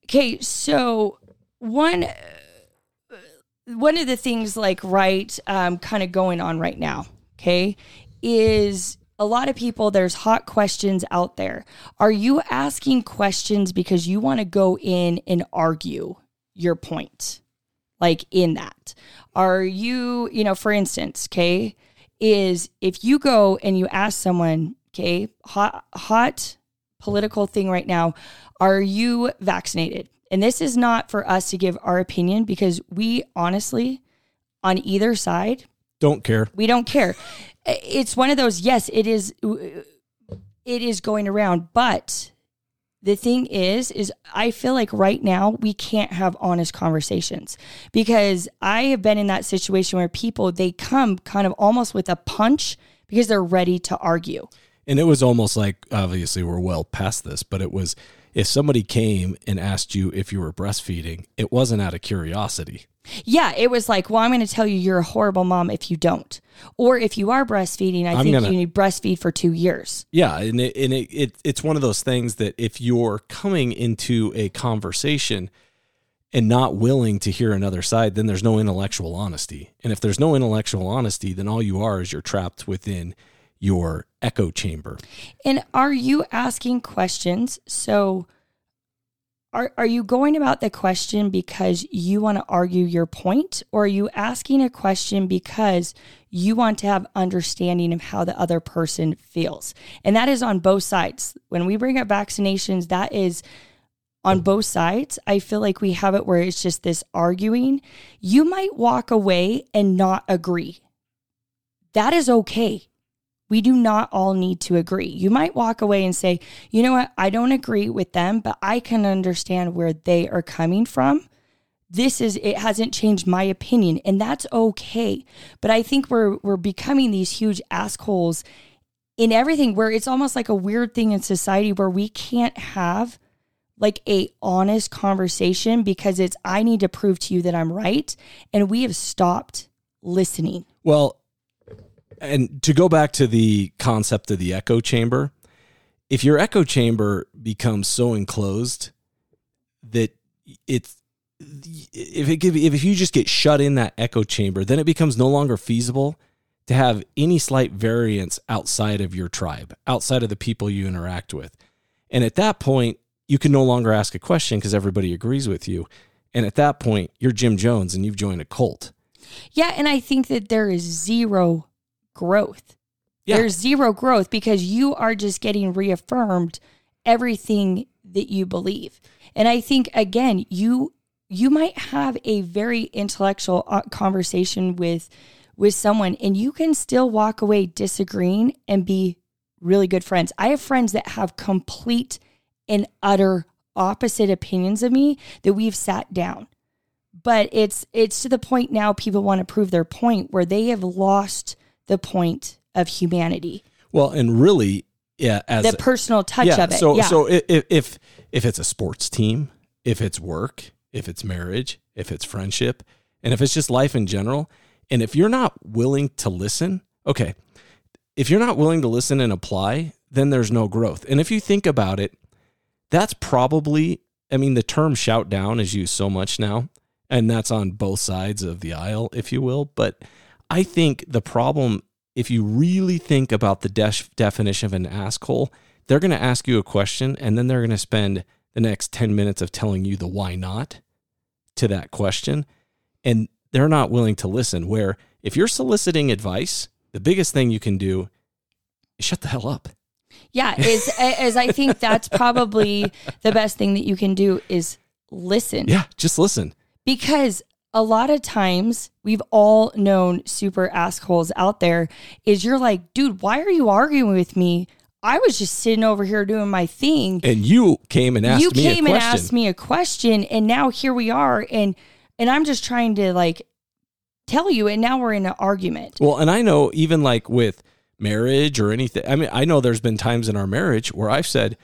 okay. So one one of the things like right um, kind of going on right now okay is a lot of people there's hot questions out there are you asking questions because you want to go in and argue your point like in that. Are you you know for instance okay is if you go and you ask someone okay hot hot political thing right now are you vaccinated? And this is not for us to give our opinion because we honestly on either side Don't care. we don't care. It's one of those yes it is it is going around but the thing is is i feel like right now we can't have honest conversations because i have been in that situation where people they come kind of almost with a punch because they're ready to argue And it was almost like obviously we're well past this, but it was if somebody came and asked you if you were breastfeeding, it wasn't out of curiosity. Yeah it was like well i'm going to tell you you're a horrible mom if you don't or if you are breastfeeding i I'm think gonna- you need breastfeed for two years Yeah, and it, and it, it it's one of those things that if you're coming into a conversation and not willing to hear another side, then there's no intellectual honesty. And if there's no intellectual honesty, then all you are is you're trapped within your echo chamber. And are you asking questions? So are are you going about the question because you want to argue your point or are you asking a question because you want to have understanding of how the other person feels? And that is on both sides. When we bring up vaccinations, that is on both sides. I feel like we have it where it's just this arguing. You might walk away and not agree. That is okay we do not all need to agree. You might walk away and say, you know what, I don't agree with them, but I can understand where they are coming from. this is it hasn't changed my opinion and that's okay but i think we're we're becoming these huge assholes in everything where it's almost like a weird thing in society where we can't have like a honest conversation because it's i need to prove to you that i'm right and we have stopped listening Well, and to go back to the concept of the echo chamber, if your echo chamber becomes so enclosed that it's if it give, if you just get shut in that echo chamber, then it becomes no longer feasible to have any slight variance outside of your tribe, outside of the people you interact with. And at that point, you can no longer ask a question because everybody agrees with you. And at that point, you're Jim Jones and you've joined a cult. Yeah, and I think that there is zero growth. Yeah. There's zero growth because you are just getting reaffirmed everything that you believe. And I think again, you you might have a very intellectual uh, conversation with with someone and you can still walk away disagreeing and be really good friends. I have friends that have complete and utter opposite opinions of me that we've sat down but it's it's to the point now people want to prove their point where they have lost the point of humanity Well, and really, yeah, as the personal touch yeah, of it so yeah so if if if it's a sports team, if it's work, if it's marriage, if it's friendship, and if it's just life in general, and if you're not willing to listen, okay, if you're not willing to listen and apply, then there's no growth. And if you think about it, that's probably I mean the term shout down is used so much now, and that's on both sides of the aisle, if you will, but I think the problem if you really think about the def- definition of an asshole, they're going to ask you a question and then they're going to spend the next 10 minutes of telling you the why not to that question. And they're not willing to listen. Where if you're soliciting advice, the biggest thing you can do is shut the hell up. yeah is as i think that's probably the best thing that you can do is listen Yeah, just listen. because a lot of times we've all known super assholes out there is you're like dude why are you arguing with me i was just sitting over here doing my thing And you came and asked me. you me came a and asked me a question and now here we are and and i'm just trying to like tell you and now we're in an argument Well, and I know even like with marriage or anything, I mean, I know there's been times in our marriage where I've said,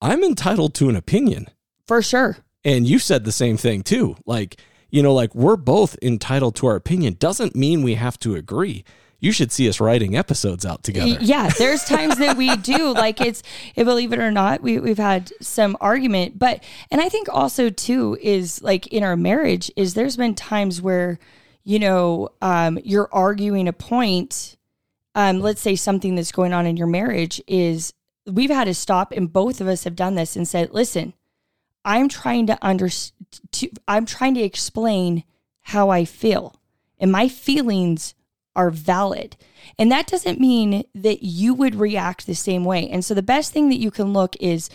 I'm entitled to an opinion. for sure And you said the same thing too. Like, you know, like we're both entitled to our opinion. Doesn't mean we have to agree. You should see us writing episodes out together. yeah there's times that we do like it's believe it or not we, we've had some argument but and i think also too is like in our marriage is there's been times where you know um, you're arguing a point um, let's say something that's going on in your marriage is we've had to stop and both of us have done this and said listen i'm trying to under to, i'm trying to explain how i feel. And my feelings are valid. And that doesn't mean that you would react the same way. And so the best thing that you can look is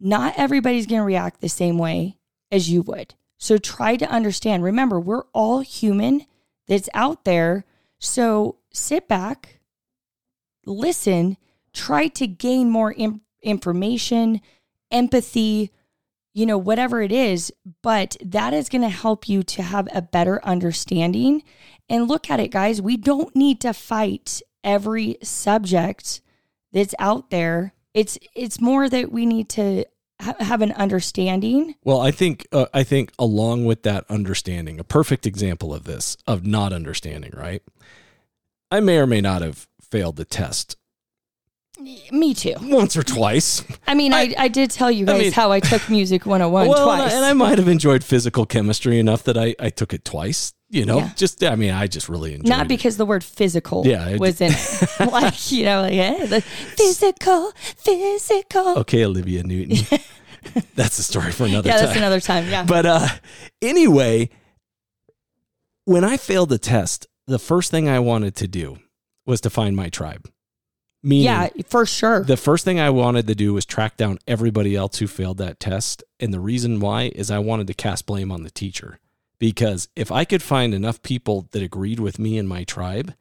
not everybody's going to react the same way as you would. So try to understand. Remember we're all human that's out there. So sit back listen, try to gain more im- information, empathy, you know, whatever it is, but that is going to help you to have a better understanding. And look at it, guys, we don't need to fight every subject that's out there. It's it's more that we need to ha- have an understanding. Well, I think uh, I think along with that understanding, a perfect example of this of not understanding, right? I may or may not have failed the test Me too. once or twice. I mean, I, I, did tell you I guys mean- how I took music 101 well, and I- twice. and I might have enjoyed physical chemistry enough that I, I took it twice. You know, Yeah. just I mean, I just really enjoyed Not it. because the word physical Yeah, was in it. like, you know, like, yeah, the physical, physical. Okay, Olivia Newton. that's a story for another yeah, time. that's another time. Yeah. But uh anyway, when I failed the test, the first thing I wanted to do was to find my tribe. Meaning yeah, for sure. the first thing I wanted to do was track down everybody else who failed that test. And the reason why is I wanted to cast blame on the teacher. Because if I could find enough people that agreed with me and my tribe,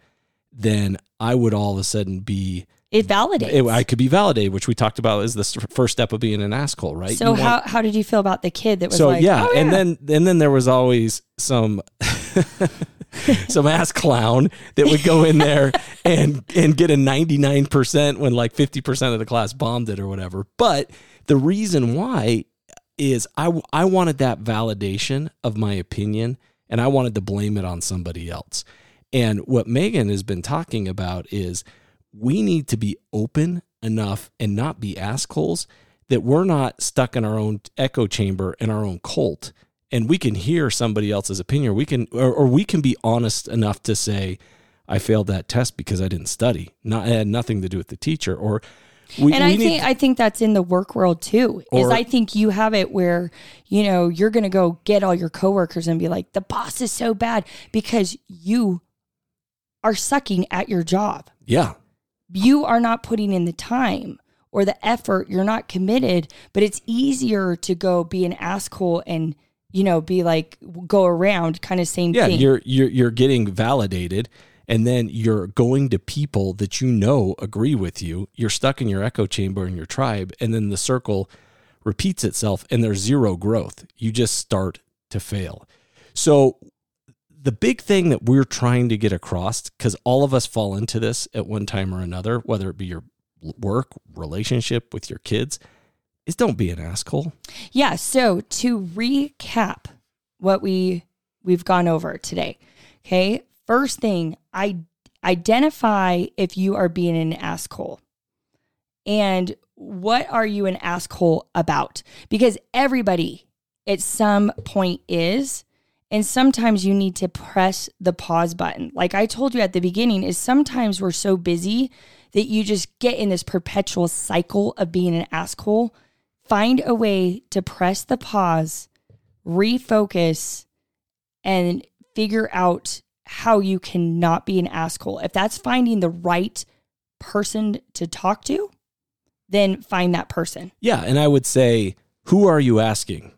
then I would all of a sudden be It validates. it, I could be validated, which we talked about is the first step of being an asshole, right? so You how want- how did you feel about the kid that was so like, yeah, oh, and then and then there was always some some ass clown that would go in there and and get a 99% when like 50% of the class bombed it or whatever. But the reason why is I I wanted that validation of my opinion and I wanted to blame it on somebody else. And what Megan has been talking about is we need to be open enough and not be assholes that we're not stuck in our own echo chamber in our own cult and we can hear somebody else's opinion we can or, or we can be honest enough to say i failed that test because i didn't study not it had nothing to do with the teacher or we, and we I need- think I think that's in the work world too. is Or- I think you have it where you know you're going to go get all your coworkers and be like, the boss is so bad because you are sucking at your job. yeah You are not putting in the time or the effort. You're not committed. But it's easier to go be an asshole and you know be like go around kind of same yeah thing. you're you're you're getting validated and then you're going to people that you know agree with you. You're stuck in your echo chamber in your tribe and then the circle repeats itself and there's zero growth. You just start to fail. So the big thing that we're trying to get across because all of us fall into this at one time or another whether it be your work relationship with your kids is don't be an asshole Yeah, so to recap what we we've gone over today. Okay? First thing, I identify if you are being an asshole. And what are you an asshole about? Because everybody at some point is and sometimes you need to press the pause button. Like I told you at the beginning is sometimes we're so busy that you just get in this perpetual cycle of being an asshole find a way to press the pause, refocus, and figure out how you can not be an asshole. If that's finding the right person to talk to, then find that person. Yeah, and I would say, who are you asking?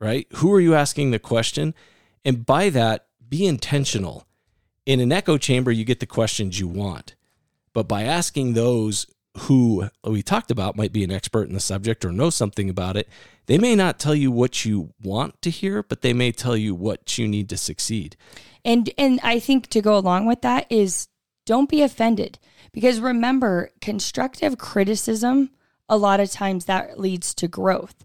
Right? Who are you asking the question? And by that, be intentional. In an echo chamber, you get the questions you want. But by asking those who we talked about might be an expert in the subject or know something about it, they may not tell you what you want to hear, but they may tell you what you need to succeed. And and I think to go along with that is don't be offended because remember constructive criticism a lot of times that leads to growth.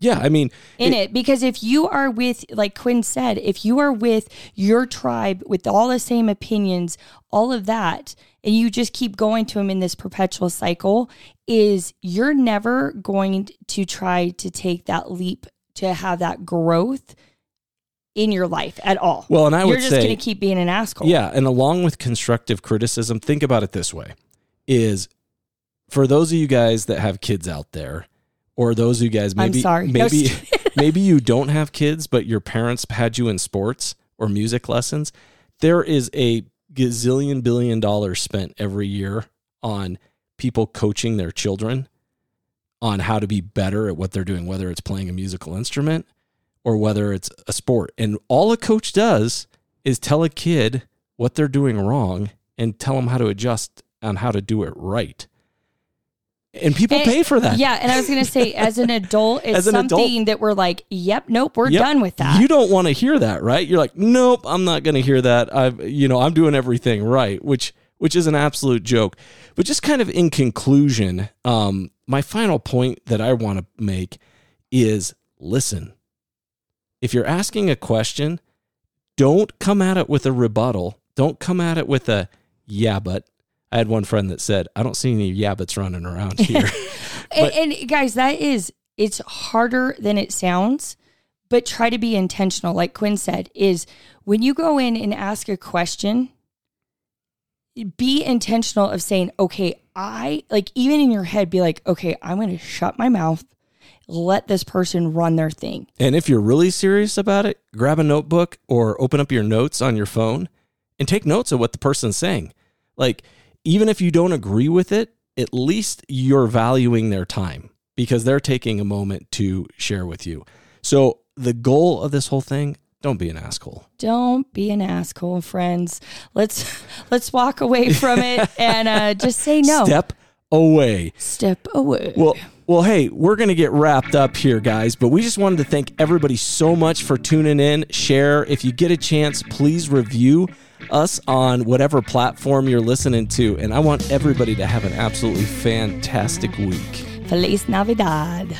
Yeah, I mean, in it because if you are with like quinn said if you are with your tribe with all the same opinions all of that and you just keep going to them in this perpetual cycle is you're never going to try to take that leap to have that growth in your life at all. Well, and I you're would just say- going to keep being an asshole. Yeah, and along with constructive criticism, think about it this way: is for those of you guys that have kids out there, or those of you guys I'm maybe maybe maybe you don't have kids, but your parents had you in sports or music lessons. There is a gazillion billion dollars spent every year on people coaching their children on how to be better at what they're doing, whether it's playing a musical instrument or whether it's a sport. And all a coach does is tell a kid what they're doing wrong and tell them how to adjust on how to do it right. And people And- pay for that. yeah and i was going to say as an adult it's As an adult- something that we're like yep nope we're Yep. done with that You don't want to hear that, right? You're like, nope, I'm not going to hear that. I've, you know, I'm doing everything right, which, which is an absolute joke. But just kind of in conclusion, um, my final point that I want to make is listen. If you're asking a question, don't come at it with a rebuttal. Don't come at it with a yeah, but. I had one friend that said, I don't see any yabbits running around here. and, and guys, that is it's harder than it sounds, but try to be intentional. Like Quinn said, is when you go in and ask a question, be intentional of saying, okay, I like even in your head, be like, okay, I'm going to shut my mouth, let this person run their thing. And if you're really serious about it, grab a notebook or open up your notes on your phone and take notes of what the person's saying. Like, even if you don't agree with it, at least you're valuing their time because they're taking a moment to share with you. So, the goal of this whole thing don't be an asshole. Don't be an asshole, friends. Let's let's walk away from it and uh, just say no. Step away. Step away. Well, well, hey, we're going to get wrapped up here, guys, but we just wanted to thank everybody so much for tuning in. Share. If you get a chance, please review us on whatever platform you're listening to. And I want everybody to have an absolutely fantastic week. Feliz Navidad.